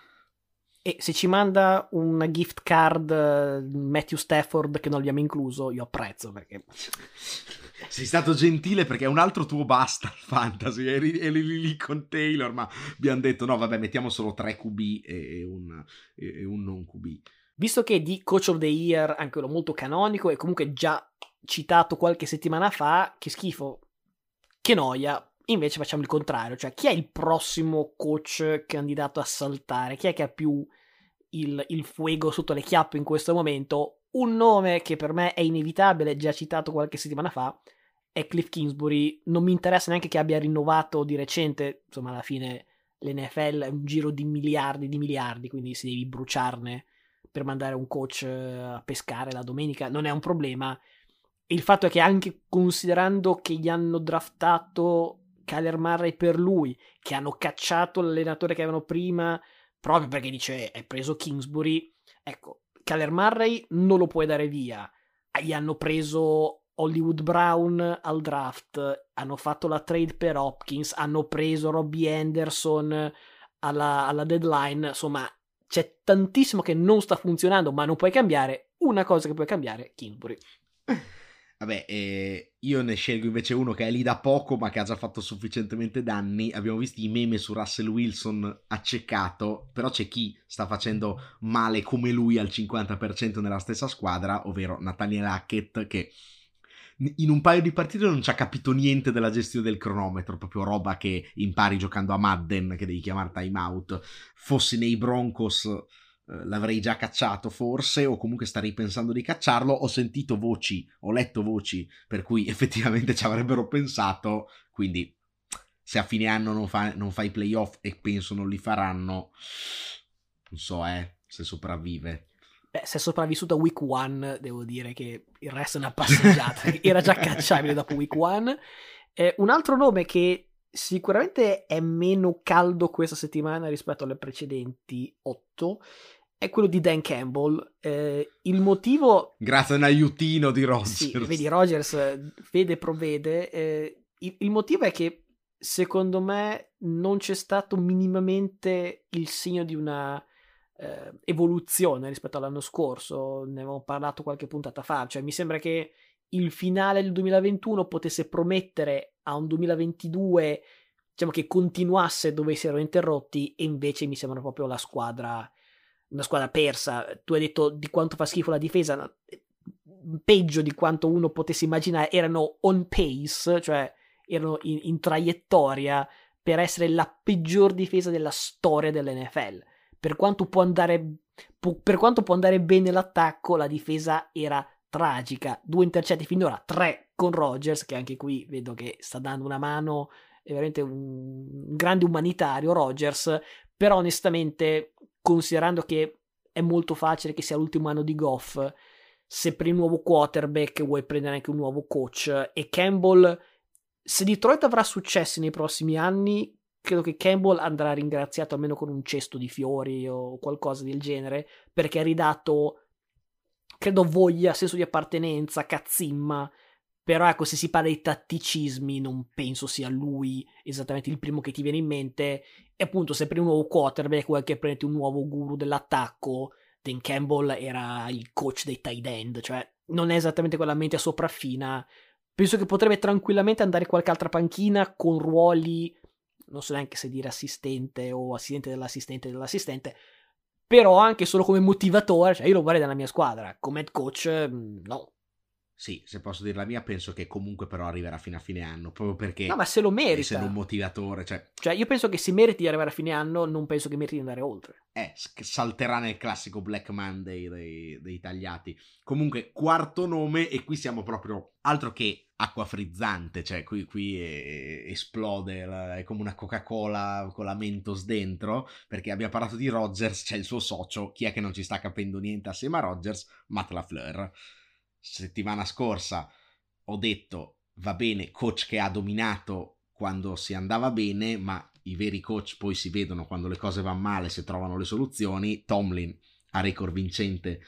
Speaker 2: e se ci manda una gift card uh, Matthew Stafford che non abbiamo incluso, io apprezzo perché. <laughs>
Speaker 1: Sei stato gentile perché è un altro tuo basta il fantasy. Eri, eri lì con Taylor, ma abbiamo detto no, vabbè, mettiamo solo 3 QB e un, e un non QB.
Speaker 2: Visto che di Coach of the Year, anche quello molto canonico, e comunque già citato qualche settimana fa, che schifo, che noia, Invece facciamo il contrario, cioè chi è il prossimo coach candidato a saltare? Chi è che ha più il, il fuego sotto le chiappe in questo momento? Un nome che per me è inevitabile, già citato qualche settimana fa, è Cliff Kingsbury. Non mi interessa neanche che abbia rinnovato di recente, insomma alla fine l'NFL è un giro di miliardi di miliardi, quindi se devi bruciarne per mandare un coach eh, a pescare la domenica non è un problema. Il fatto è che anche considerando che gli hanno draftato Kyler Murray per lui, che hanno cacciato l'allenatore che avevano prima proprio perché dice hai preso Kingsbury. Ecco, Kyler Murray non lo puoi dare via. Gli hanno preso Hollywood Brown al draft, hanno fatto la trade per Hopkins, hanno preso Robbie Anderson alla, alla deadline. Insomma, c'è tantissimo che non sta funzionando, ma non puoi cambiare. Una cosa che puoi cambiare, Kingsbury. <laughs>
Speaker 1: Vabbè, eh, io ne scelgo invece uno che è lì da poco, ma che ha già fatto sufficientemente danni. Abbiamo visto i meme su Russell Wilson acceccato, però c'è chi sta facendo male come lui al 50% nella stessa squadra, ovvero Nathaniel Hackett, che in un paio di partite non ci ha capito niente della gestione del cronometro, proprio roba che impari giocando a Madden, che devi chiamare timeout. Fossi nei Broncos l'avrei già cacciato forse o comunque starei pensando di cacciarlo ho sentito voci ho letto voci per cui <laughs> effettivamente ci avrebbero pensato quindi se a fine anno non fa, non fa i playoff e penso non li faranno non so eh se sopravvive
Speaker 2: Beh, se è sopravvissuto a week one, devo dire che il resto è una passeggiata. <laughs> Era già cacciabile dopo week one. Eh, un altro nome che sicuramente è meno caldo questa settimana rispetto alle precedenti 8 è quello di Dan Campbell. Eh, il motivo...
Speaker 1: Grazie a un aiutino di Rogers.
Speaker 2: Sì, vedi, Rogers vede provvede. Eh, il, il, motivo è che secondo me non c'è stato minimamente il segno di una eh, evoluzione rispetto all'anno scorso. Ne avevo parlato qualche puntata fa. Cioè, mi sembra che il finale del 2021 potesse promettere a un 2022 diciamo che continuasse dove si erano interrotti e invece mi sembra proprio la squadra una squadra persa. Tu hai detto di quanto fa schifo la difesa, peggio di quanto uno potesse immaginare, erano on pace, cioè erano in, in traiettoria per essere la peggior difesa della storia dell'NFL. Per quanto può andare, pu- per quanto può andare bene l'attacco, la difesa era tragica. Due intercetti finora, tre con Rogers, che anche qui vedo che sta dando una mano, è veramente un grande umanitario Rogers, però onestamente considerando che è molto facile che sia l'ultimo anno di Goff. Se per il nuovo quarterback vuoi prendere anche un nuovo coach e Campbell, se Detroit avrà successi nei prossimi anni, credo che Campbell andrà ringraziato almeno con un cesto di fiori o qualcosa del genere, perché ha ridato, credo, voglia, senso di appartenenza, cazzimma. Però ecco, se si parla di tatticismi, non penso sia lui esattamente il primo che ti viene in mente. E appunto, se prendi un nuovo quarterback, vuoi che prendi un nuovo guru dell'attacco, Dan Campbell era il coach dei tight end, cioè non è esattamente quella mente sopraffina. Penso che potrebbe tranquillamente andare qualche altra panchina con ruoli non so neanche se dire assistente o assistente dell'assistente dell'assistente, però anche solo come motivatore, cioè io lo vorrei nella mia squadra, come head coach mm, no.
Speaker 1: Sì, se posso dire la mia, penso che comunque però arriverà fino a fine anno, proprio perché...
Speaker 2: No, ma se lo merita.
Speaker 1: Essendo un motivatore, cioè...
Speaker 2: Cioè, io penso che se meriti di arrivare a fine anno, non penso che meriti di andare oltre.
Speaker 1: Eh, salterà nel classico Black Monday dei, dei tagliati. Comunque, quarto nome, e qui siamo proprio altro che acqua frizzante, cioè qui, qui è, esplode, è come una Coca-Cola con la Mentos dentro, perché abbiamo parlato di Rogers, c'è il suo socio, chi è che non ci sta capendo niente assieme a Rogers? Matt LaFleur settimana scorsa ho detto va bene, coach che ha dominato quando si andava bene, ma i veri coach poi si vedono quando le cose vanno male, se trovano le soluzioni. Tomlin ha record vincente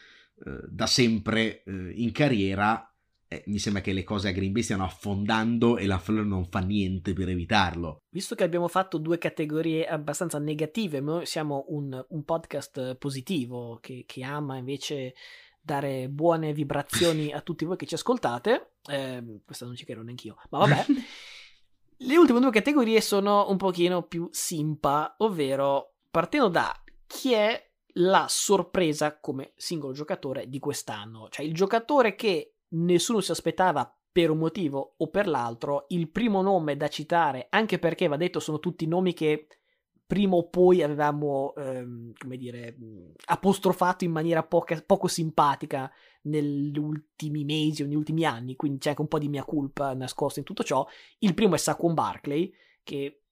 Speaker 1: eh, da sempre eh, in carriera. Eh, mi sembra che le cose a Green Bay stiano affondando e la Fleur non fa niente per evitarlo.
Speaker 2: Visto che abbiamo fatto due categorie abbastanza negative, noi siamo un, un podcast positivo che, che ama invece dare buone vibrazioni a tutti voi che ci ascoltate. Eh, questa non ci credo neanch'io, ma vabbè. <laughs> Le ultime due categorie sono un pochino più simpa, ovvero partendo da chi è la sorpresa come singolo giocatore di quest'anno, cioè il giocatore che nessuno si aspettava per un motivo o per l'altro, il primo nome da citare, anche perché va detto sono tutti nomi che prima o poi avevamo, ehm, come dire, apostrofato in maniera poca, poco simpatica negli ultimi mesi o negli ultimi anni, quindi c'è anche un po' di mia colpa nascosta in tutto ciò. Il primo è Saquon Barkley, che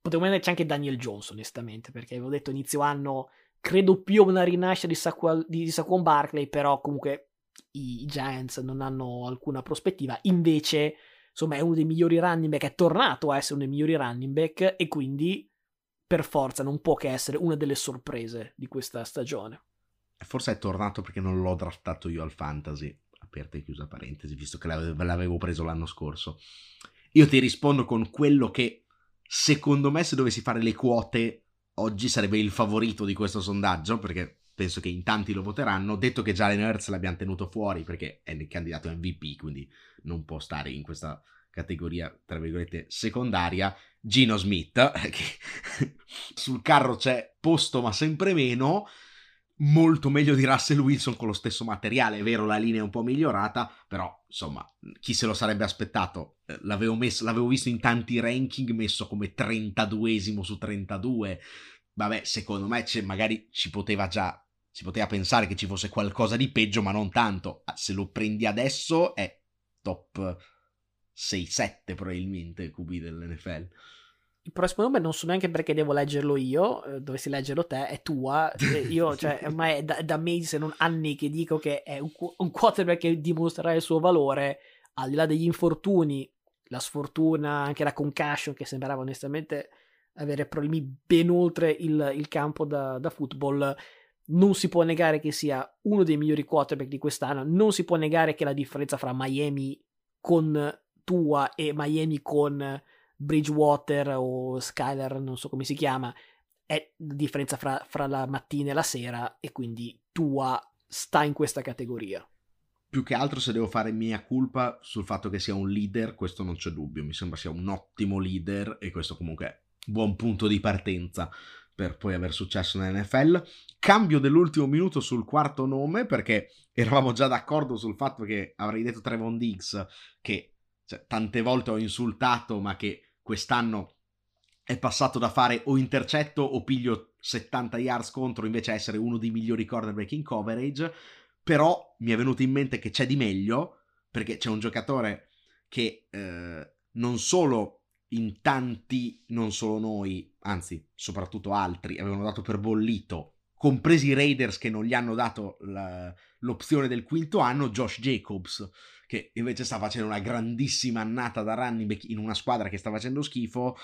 Speaker 2: potevo metterci anche Daniel Jones, onestamente, perché avevo detto inizio anno, credo più a una rinascita di, Saquon, di Saquon Barkley, però comunque i Giants non hanno alcuna prospettiva. Invece, insomma, è uno dei migliori running back, è tornato a essere uno dei migliori running back e quindi per forza non può che essere una delle sorprese di questa stagione.
Speaker 1: Forse è tornato perché non l'ho draftato io al fantasy, aperta e chiusa parentesi, visto che l'avevo preso l'anno scorso. Io ti rispondo con quello che secondo me se dovessi fare le quote oggi sarebbe il favorito di questo sondaggio, perché penso che in tanti lo voteranno, detto che Jalen Hurts l'abbiamo tenuto fuori perché è il candidato MVP, quindi non può stare in questa categoria, tra virgolette, secondaria, Gino Smith, che <laughs> sul carro c'è posto ma sempre meno, molto meglio di Russell Wilson con lo stesso materiale, è vero la linea è un po' migliorata, però insomma chi se lo sarebbe aspettato, eh, l'avevo, messo, l'avevo visto in tanti ranking messo come 32esimo su 32, vabbè secondo me magari ci poteva già, si poteva pensare che ci fosse qualcosa di peggio ma non tanto, ah, se lo prendi adesso è top 6-7 probabilmente QB dell'NFL.
Speaker 2: Il prossimo nome non so neanche perché devo leggerlo io, eh, dovessi leggerlo te, è tua. Io, <laughs> cioè, ormai è da, da mesi, se non anni, che dico che è un, un quarterback che dimostrerà il suo valore, al di là degli infortuni, la sfortuna, anche la concussion, che sembrava onestamente avere problemi ben oltre il, il campo da, da football. Non si può negare che sia uno dei migliori quarterback di quest'anno. Non si può negare che la differenza fra Miami con tua e Miami con Bridgewater o Skyler, non so come si chiama, è la differenza fra, fra la mattina e la sera e quindi tua sta in questa categoria.
Speaker 1: Più che altro se devo fare mia colpa sul fatto che sia un leader, questo non c'è dubbio, mi sembra sia un ottimo leader e questo comunque è un buon punto di partenza per poi aver successo nell'NFL. Cambio dell'ultimo minuto sul quarto nome perché eravamo già d'accordo sul fatto che avrei detto Trevon Diggs che cioè, tante volte ho insultato, ma che quest'anno è passato da fare o intercetto o piglio 70 yards contro invece essere uno dei migliori cornerback in coverage. Però mi è venuto in mente che c'è di meglio, perché c'è un giocatore che eh, non solo in tanti, non solo noi, anzi soprattutto altri, avevano dato per bollito compresi i Raiders che non gli hanno dato la, l'opzione del quinto anno, Josh Jacobs, che invece sta facendo una grandissima annata da running back in una squadra che sta facendo schifo.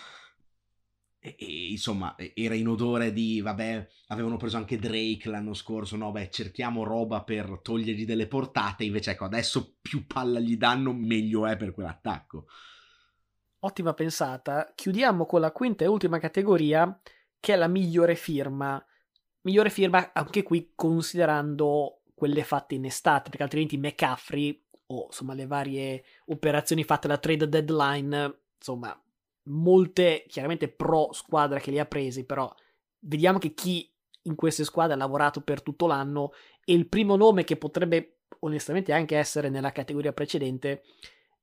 Speaker 1: E, e, insomma, era in odore di, vabbè, avevano preso anche Drake l'anno scorso, no, beh, cerchiamo roba per togliergli delle portate, invece ecco, adesso più palla gli danno, meglio è per quell'attacco.
Speaker 2: Ottima pensata. Chiudiamo con la quinta e ultima categoria, che è la migliore firma. Migliore firma anche qui considerando quelle fatte in estate, perché altrimenti McCaffrey o insomma le varie operazioni fatte alla trade deadline, insomma, molte chiaramente pro squadra che li ha presi, però vediamo che chi in queste squadre ha lavorato per tutto l'anno e il primo nome che potrebbe onestamente anche essere nella categoria precedente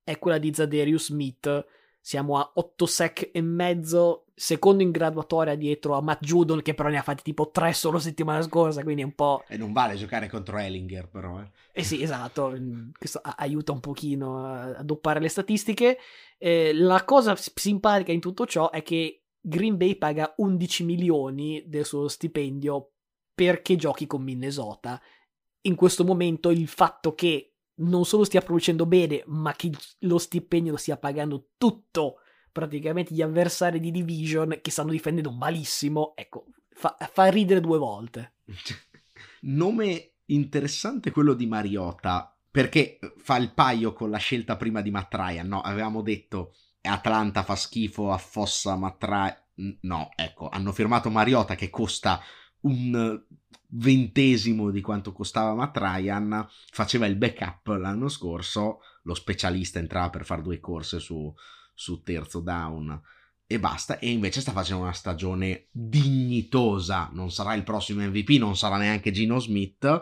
Speaker 2: è quella di Zadarius Smith siamo a 8 sec e mezzo, secondo in graduatoria dietro a Matt Judon, che però ne ha fatti tipo 3 solo settimana scorsa, quindi è un po'...
Speaker 1: E non vale giocare contro Ellinger, però. Eh,
Speaker 2: eh sì, esatto, questo aiuta un pochino a doppare le statistiche. Eh, la cosa simpatica in tutto ciò è che Green Bay paga 11 milioni del suo stipendio perché giochi con Minnesota. In questo momento il fatto che non solo stia producendo bene, ma che lo stipendio lo stia pagando tutto praticamente gli avversari di Division che stanno difendendo malissimo, ecco, fa, fa ridere due volte. <laughs>
Speaker 1: Nome interessante quello di Mariota, perché fa il paio con la scelta prima di Matt Ryan, no? Avevamo detto Atlanta fa schifo, affossa Matt Ryan, no, ecco, hanno firmato Mariota che costa un ventesimo di quanto costava Matt Ryan, faceva il backup l'anno scorso, lo specialista entrava per fare due corse su, su terzo down e basta, e invece sta facendo una stagione dignitosa, non sarà il prossimo MVP, non sarà neanche Gino Smith,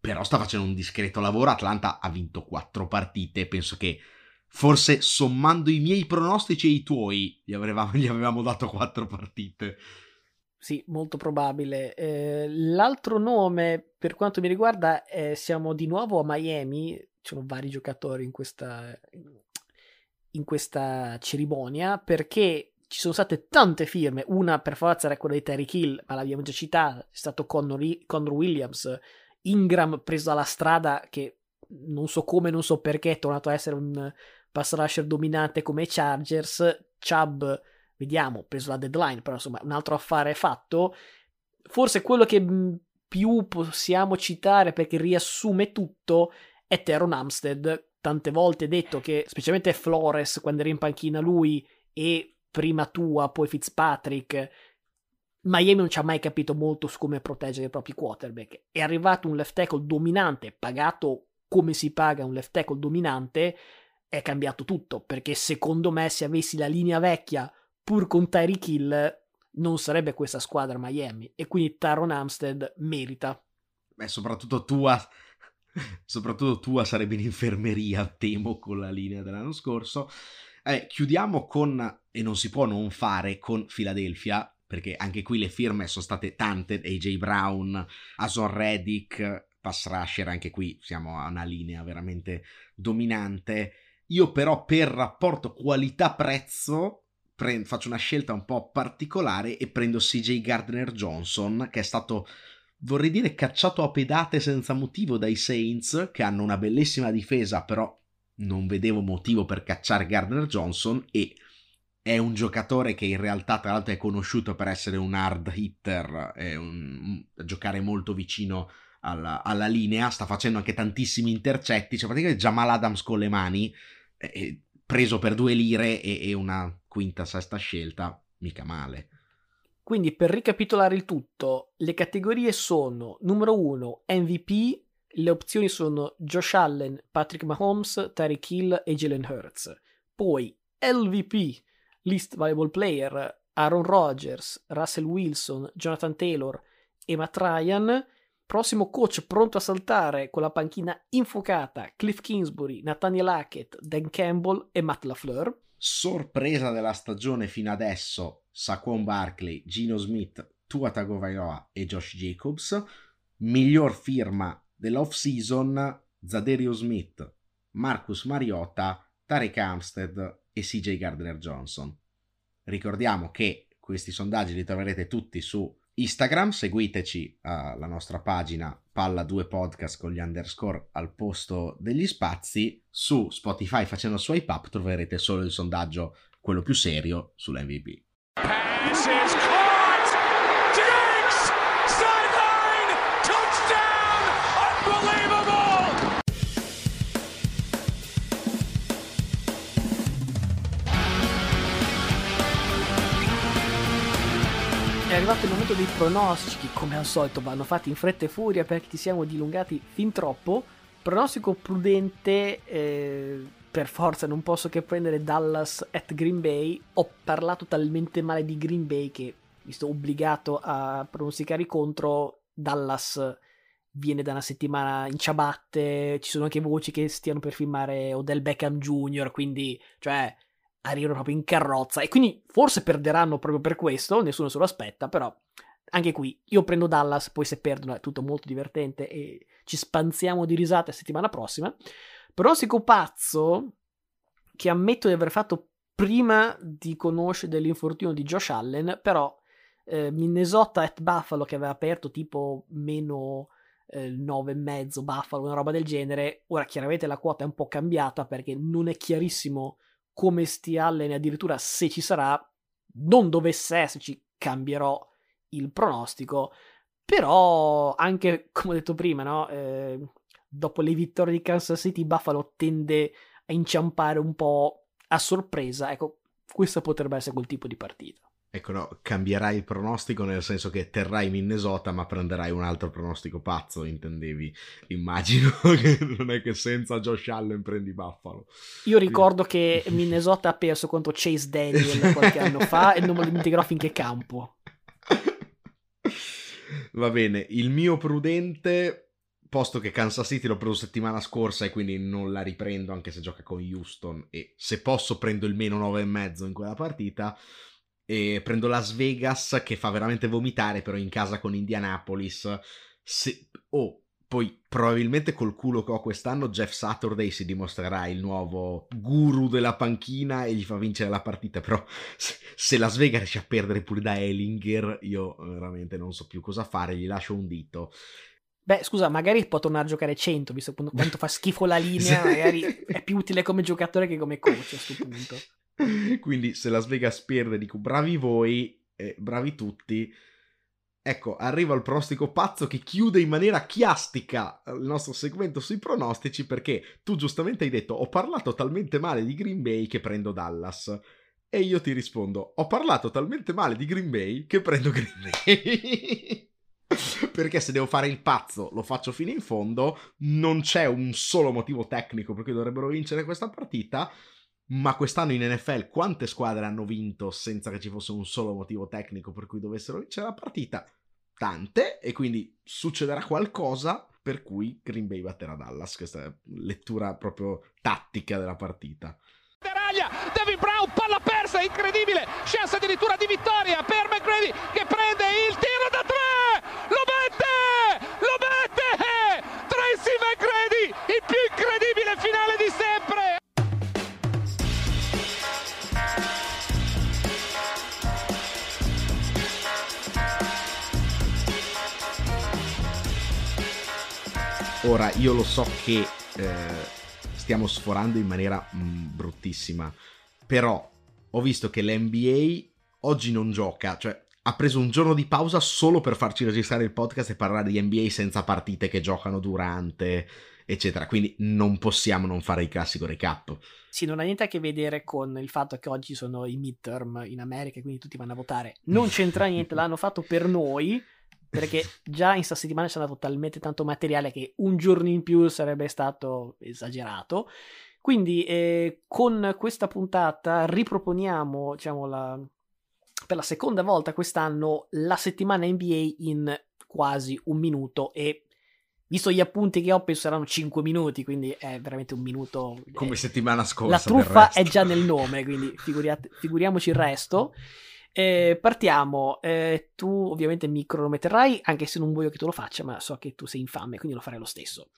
Speaker 1: però sta facendo un discreto lavoro, Atlanta ha vinto quattro partite, penso che forse sommando i miei pronostici e i tuoi gli avevamo, gli avevamo dato quattro partite.
Speaker 2: Sì, molto probabile. Eh, l'altro nome, per quanto mi riguarda, è, siamo di nuovo a Miami. Ci sono vari giocatori in questa, in questa cerimonia perché ci sono state tante firme. Una per forza era quella di Terry Hill, ma l'abbiamo già citata. C'è stato Connor, Connor Williams, Ingram preso alla strada che non so come, non so perché è tornato a essere un pass rusher dominante come Chargers. Chubb vediamo, preso la deadline, però insomma un altro affare fatto. Forse quello che più possiamo citare perché riassume tutto è Teron Amstead. Tante volte detto che, specialmente Flores, quando era in panchina lui e prima tua, poi Fitzpatrick, Miami non ci ha mai capito molto su come proteggere i propri quarterback. È arrivato un left tackle dominante, pagato come si paga un left tackle dominante, è cambiato tutto, perché secondo me se avessi la linea vecchia pur con Tyreek Hill non sarebbe questa squadra Miami e quindi Taron Amstead merita.
Speaker 1: Beh, soprattutto tua <laughs> soprattutto tua sarebbe in infermeria, temo, con la linea dell'anno scorso. Eh, chiudiamo con, e non si può non fare, con Philadelphia, perché anche qui le firme sono state tante, AJ Brown, Ason Reddick, pass rusher, anche qui siamo a una linea veramente dominante. Io però per rapporto qualità-prezzo pre- faccio una scelta un po' particolare e prendo CJ Gardner Johnson, che è stato, vorrei dire, cacciato a pedate senza motivo dai Saints, che hanno una bellissima difesa, però non vedevo motivo per cacciare Gardner Johnson e è un giocatore che in realtà tra l'altro è conosciuto per essere un hard hitter, un, giocare molto vicino alla, alla, linea, sta facendo anche tantissimi intercetti, cioè praticamente Jamal Adams con le mani, eh, preso per due lire e, e una quinta, sesta scelta, mica male.
Speaker 2: Quindi per ricapitolare il tutto, le categorie sono numero 1 MVP, le opzioni sono Josh Allen, Patrick Mahomes, Tyreek Hill e Jalen Hurts. Poi LVP, Least Valuable Player, Aaron Rodgers, Russell Wilson, Jonathan Taylor e Matt Ryan. Prossimo coach pronto a saltare con la panchina infuocata, Cliff Kingsbury, Nathaniel Hackett, Dan Campbell e Matt LaFleur
Speaker 1: sorpresa della stagione fino adesso Saquon Barkley, Gino Smith, Tua Tagovailoa e Josh Jacobs. Miglior firma dell'off season Zaderio Smith, Marcus Mariota, Tarek Amstead e CJ Gardner Johnson ricordiamo che questi sondaggi li troverete tutti su Instagram, seguiteci alla nostra pagina Palla 2 Podcast con gli underscore al posto degli spazi. Su Spotify facendo swipe up troverete solo il sondaggio, quello più serio, sull'MVP. Pass
Speaker 2: arrivato il momento dei pronostici come al solito vanno fatti in fretta e furia perché ti siamo dilungati fin troppo. Pronostico prudente, eh, per forza non posso che prendere Dallas at Green Bay. Ho parlato talmente male di Green Bay che mi sto obbligato a pronosticare contro. Dallas viene da una settimana in ciabatte, ci sono anche voci che stiano per filmare Odell Beckham Jr., quindi, cioè, arrivano proprio in carrozza e quindi forse perderanno proprio per questo, nessuno se lo aspetta, però anche qui io prendo Dallas, poi se perdono è tutto molto divertente e ci spanziamo di risate settimana prossima. Pronostico pazzo che ammetto di aver fatto prima di conoscere dell'infortunio di Josh Allen, però eh, Minnesota at Buffalo che aveva aperto tipo meno eh, 9,5 Buffalo, una roba del genere, ora chiaramente la quota è un po' cambiata perché non è chiarissimo come stia Allen addirittura se ci sarà, non dovesse esserci, cambierò il pronostico. Però anche, come ho detto prima, no? eh, dopo le vittorie di Kansas City, Buffalo tende a inciampare un po' a sorpresa. Ecco, questo potrebbe essere quel tipo di partita.
Speaker 1: Ecco, no, cambierai il pronostico nel senso che terrai Minnesota, ma prenderai un altro pronostico pazzo, intendevi? Immagino <laughs> che non è che senza Josh Allen prendi Buffalo.
Speaker 2: Io ricordo che <laughs> Minnesota ha perso contro Chase Daniel qualche anno fa e non me lo dimenticherò finché campo.
Speaker 1: Va bene, il mio prudente, posto che Kansas City l'ho preso settimana scorsa e quindi non la riprendo anche se gioca con Houston e se posso prendo il meno 9,5 in quella partita e prendo Las Vegas che fa veramente vomitare però in casa con Indianapolis. Se... oh poi probabilmente col culo che ho quest'anno Jeff Saturday si dimostrerà il nuovo guru della panchina e gli fa vincere la partita però se, Las Vegas riesce a perdere pure da Ellinger io veramente non so più cosa fare gli lascio un dito.
Speaker 2: Beh, scusa, magari può tornare a giocare 100, visto quanto fa schifo la <laughs> linea, magari è più utile come giocatore che come coach a questo punto. <laughs>
Speaker 1: Quindi se Las Vegas perde dico bravi voi, e bravi tutti. Ecco, arriva il pronostico pazzo che chiude in maniera chiastica il nostro segmento sui pronostici perché tu giustamente hai detto ho parlato talmente male di Green Bay che prendo Dallas. E io ti rispondo ho parlato talmente male di Green Bay che prendo Green Bay. <laughs> perché se devo fare il pazzo lo faccio fino in fondo, non c'è un solo motivo tecnico per cui dovrebbero vincere questa partita ma quest'anno in NFL quante squadre hanno vinto senza che ci fosse un solo motivo tecnico per cui dovessero vincere la partita? Tante, e quindi succederà qualcosa per cui Green Bay batterà Dallas. Questa è lettura proprio tattica della partita.
Speaker 4: David Brown, palla persa, incredibile, chance addirittura di vittoria per McGrady che prende il tiro da tre,
Speaker 1: Ora, io lo so che eh, stiamo sforando in maniera mh, mm, bruttissima, però ho visto che l'NBA oggi non gioca, cioè ha preso un giorno di pausa solo per farci registrare il podcast e parlare di NBA senza partite che giocano durante, eccetera. Quindi non possiamo non fare il classico recap.
Speaker 2: Sì, non ha niente a che vedere con il fatto che oggi sono i midterm in America quindi tutti vanno a votare. Non c'entra niente, <laughs> l'hanno fatto per noi perché già in sta settimana c'è andato talmente tanto materiale che un giorno in più sarebbe stato esagerato. Quindi eh, con questa puntata riproponiamo, diciamo, la, per la seconda volta quest'anno la settimana NBA in quasi un minuto. E visto gli appunti che ho penso saranno 5 minuti quindi è veramente un minuto
Speaker 1: come eh, settimana scorsa
Speaker 2: la truffa è già nel nome quindi figuriamoci il resto eh, partiamo, eh, tu ovviamente mi cronometrerai, anche se non voglio che tu lo faccia, ma so che tu sei infame, quindi lo farei lo stesso.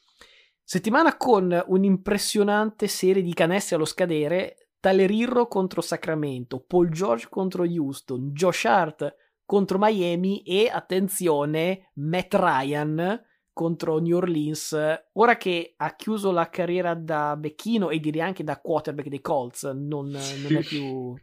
Speaker 2: Settimana con un'impressionante serie di canestri allo scadere, Talerirro contro Sacramento, Paul George contro Houston, Josh Hart contro Miami e attenzione Matt Ryan contro New Orleans. Ora che ha chiuso la carriera da becchino e direi anche da quarterback dei Colts non, non è più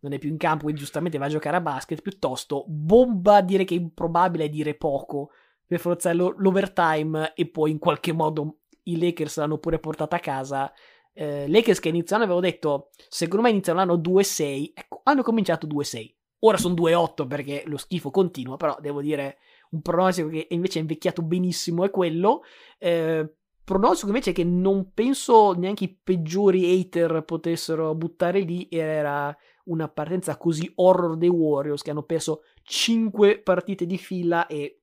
Speaker 2: non è più in campo, quindi giustamente va a giocare a basket, piuttosto bomba dire che è improbabile dire poco per forzare l'overtime e poi in qualche modo i Lakers l'hanno pure portata a casa. Eh, Lakers che iniziano avevo detto, secondo me iniziano l'anno 2-6, ecco, hanno cominciato 2-6. Ora sono 2-8 perché lo schifo continua, però devo dire un pronostico che invece è invecchiato benissimo è quello. Eh, pronostico invece che non penso neanche i peggiori hater potessero buttare lì era una partenza così horror dei Warriors che hanno perso 5 partite di fila e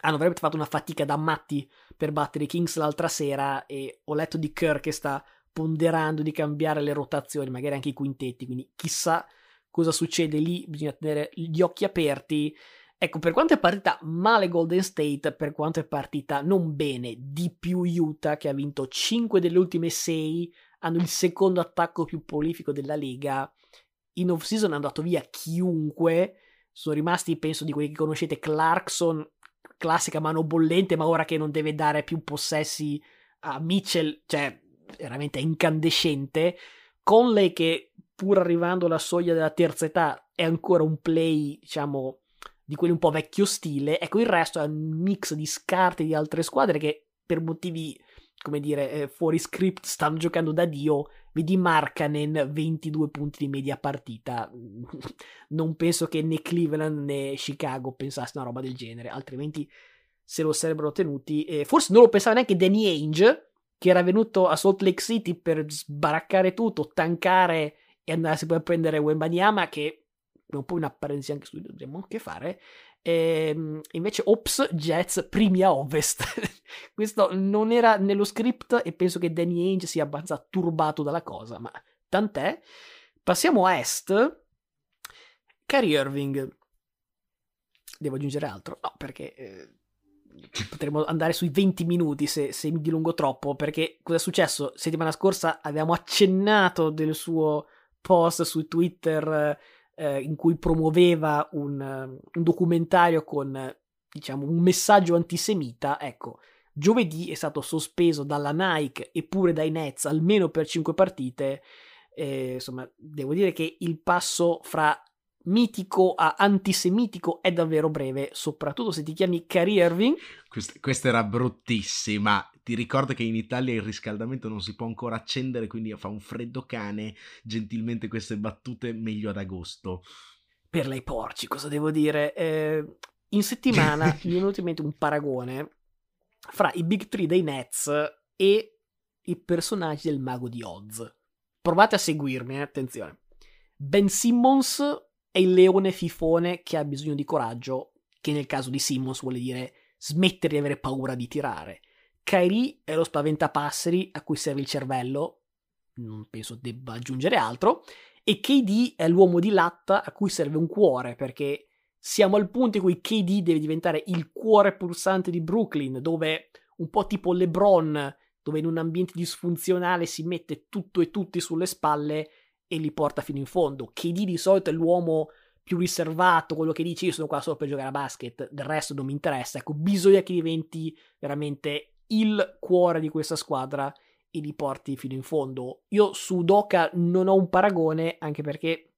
Speaker 2: hanno veramente fatto una fatica da matti per battere i Kings l'altra sera e ho letto di Kerr che sta ponderando di cambiare le rotazioni, magari anche i quintetti, quindi chissà cosa succede lì, bisogna tenere gli occhi aperti. Ecco, per quanto è partita male Golden State, per quanto è partita non bene, di più Utah che ha vinto 5 delle ultime 6, hanno il secondo attacco più prolifico della Lega in off season è andato via chiunque. Sono rimasti, penso, di quelli che conoscete, Clarkson, classica mano bollente, ma ora che non deve dare più possessi a Mitchell, cioè veramente incandescente. Conley che pur arrivando alla soglia della terza età è ancora un play, diciamo, di quelli un po' vecchio stile. Ecco, il resto è un mix di scarti di altre squadre che per motivi, come dire, eh, fuori script stanno giocando da Dio Vedi Markanen 22 punti di media partita. <laughs> Non penso che né Cleveland né Chicago pensassero una roba del genere, altrimenti se lo sarebbero tenuti. Eh, forse non lo pensava neanche Danny Ainge, che era venuto a Salt Lake City per sbaraccare tutto, tankare e andarsi poi a prendere Wembanyama, che è un po' un'apparenza anche su dovremmo anche fare. E, ehm, invece Ops Jets primi a ovest. <laughs> Questo non era nello script e penso che Danny Ainge sia abbastanza turbato dalla cosa, ma tant'è. Passiamo a est. Kyrie Irving. Devo aggiungere altro? No, perché eh, potremmo andare sui 20 minuti se, se, mi dilungo troppo, perché cosa è successo? Settimana scorsa abbiamo accennato del suo post su Twitter eh, in cui promuoveva un, un documentario con diciamo un messaggio antisemita, ecco, giovedì è stato sospeso dalla Nike e pure dai Nets almeno per 5 partite. Eh, insomma, devo dire che il passo fra mitico a antisemitico è davvero breve, soprattutto se ti chiami Kyrie Irving.
Speaker 1: Questa, questa era bruttissima. Ti ricordo che in Italia il riscaldamento non si può ancora accendere, quindi fa un freddo cane. Gentilmente queste battute meglio ad agosto.
Speaker 2: Per lei porci, cosa devo dire? Eh, in settimana <laughs> mi è venuto in mente un paragone fra i Big Three dei Nets e i personaggi del Mago di Oz. Provate a seguirmi, eh, attenzione. Ben Simmons è il leone fifone che ha bisogno di coraggio, che nel caso di Simmons vuole dire smettere di avere paura di tirare. Kyrie è lo spaventapasseri a cui serve il cervello, non penso debba aggiungere altro, e KD è l'uomo di latta a cui serve un cuore, perché siamo al punto in cui KD deve diventare il cuore pulsante di Brooklyn, dove un po' tipo LeBron, dove in un ambiente disfunzionale si mette tutto e tutti sulle spalle e li porta fino in fondo. KD di solito è l'uomo più riservato, quello che dice io sono qua solo per giocare a basket, del resto non mi interessa. Ecco, bisogna che diventi veramente il cuore di questa squadra e li porti fino in fondo. Io su Doca non ho un paragone, anche perché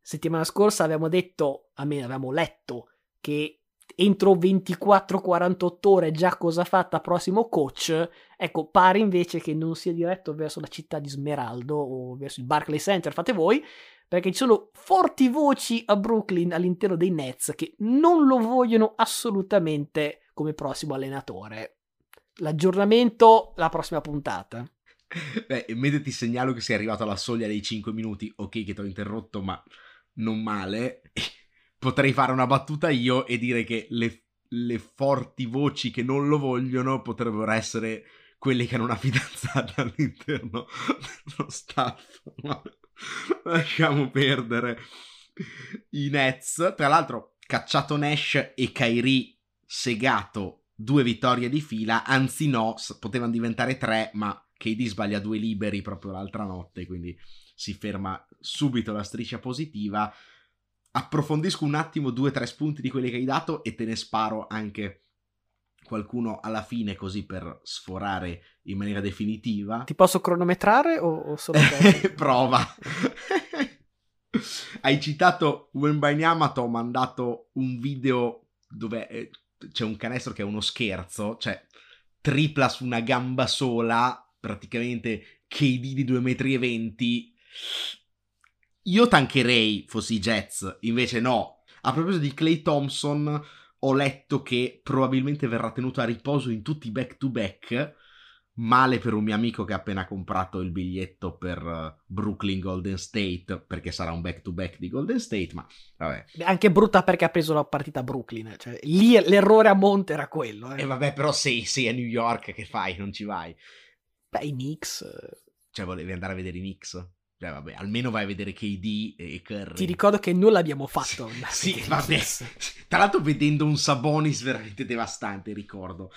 Speaker 2: settimana scorsa avevamo detto, almeno avevamo letto, che entro 24-48 ore già cosa fatta prossimo coach, ecco, pare invece che non sia diretto verso la città di Smeraldo o verso il Barclay Center, fate voi, perché ci sono forti voci a Brooklyn all'interno dei Nets che non lo vogliono assolutamente come prossimo allenatore. L'aggiornamento la prossima puntata.
Speaker 1: Beh, mentre ti segnalo che sei arrivato alla soglia dei 5 minuti, ok che ti ho interrotto, ma non male <laughs> potrei fare una battuta io e dire che le, le forti voci che non lo vogliono potrebbero essere quelli che hanno una fidanzata <laughs> all'interno dello staff. Ma <laughs> lasciamo perdere i Nets. Tra l'altro, cacciato Nash e Kairi segato due vittorie di fila, anzi no, potevano diventare tre, ma KD sbaglia due liberi proprio l'altra notte, quindi si ferma subito la striscia positiva approfondisco un attimo due o tre spunti di quelli che hai dato e te ne sparo anche qualcuno alla fine così per sforare in maniera definitiva.
Speaker 2: Ti posso cronometrare o, o solo <laughs>
Speaker 1: Prova. <laughs> Hai citato Wembanyama, ti ho mandato un video dove eh, c'è un canestro che è uno scherzo, cioè tripla su una gamba sola, praticamente KD di 2,20 m. Io tancherei fossi Jets, invece no. A proposito di Clay Thompson, ho letto che probabilmente verrà tenuto a riposo in tutti i back-to-back. Male per un mio amico che ha appena comprato il biglietto per eh, Brooklyn Golden State, perché sarà un back-to-back di Golden State, ma vabbè.
Speaker 2: Anche brutta perché ha preso la partita a Brooklyn, cioè lì l'errore a monte era quello.
Speaker 1: E eh. eh, vabbè, però sei, sei a New York, che fai? Non ci vai?
Speaker 2: Beh, i Knicks...
Speaker 1: Cioè, volevi andare a vedere i Knicks? Cioè, vabbè, almeno vai a vedere KD e Curry.
Speaker 2: Ti ricordo che non l'abbiamo fatto.
Speaker 1: sì, <laughs> vabbè. Tra l'altro vedendo un Sabonis veramente devastante, ricordo.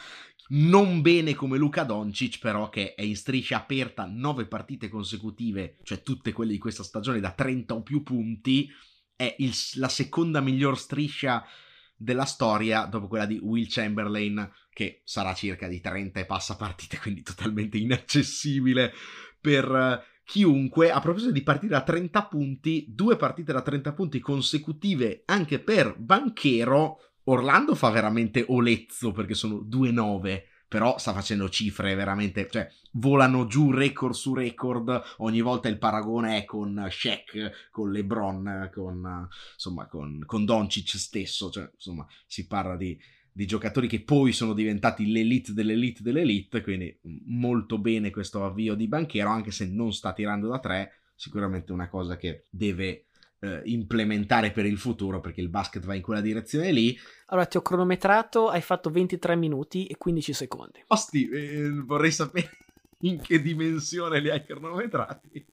Speaker 1: Non bene come Luca Doncic, però, che è in striscia aperta nove partite consecutive, cioè tutte quelle di questa stagione da 30 o più punti. È il, la seconda miglior striscia della storia dopo quella di Will Chamberlain, che sarà circa di 30 e passa partite, <laughs> quindi totalmente inaccessibile per chiunque, a proposito di partite da 30 punti, due partite da 30 punti consecutive anche per Banchero, Orlando fa veramente olezzo perché sono 2-9, però sta facendo cifre veramente, cioè volano giù record su record, ogni volta il paragone è con Shaq, con LeBron, con, insomma, con, con Doncic stesso, cioè, insomma, si parla di di giocatori che poi sono diventati l'elite dell'elite dell'elite, quindi molto bene questo avvio di Banchero, anche se non sta tirando da tre, sicuramente una cosa che deve eh, implementare per il futuro, perché il basket va in quella direzione lì.
Speaker 2: Allora, ti ho cronometrato, hai fatto 23 minuti e 15 secondi.
Speaker 1: Osti, eh, vorrei sapere <laughs> in che dimensione li hai cronometrati.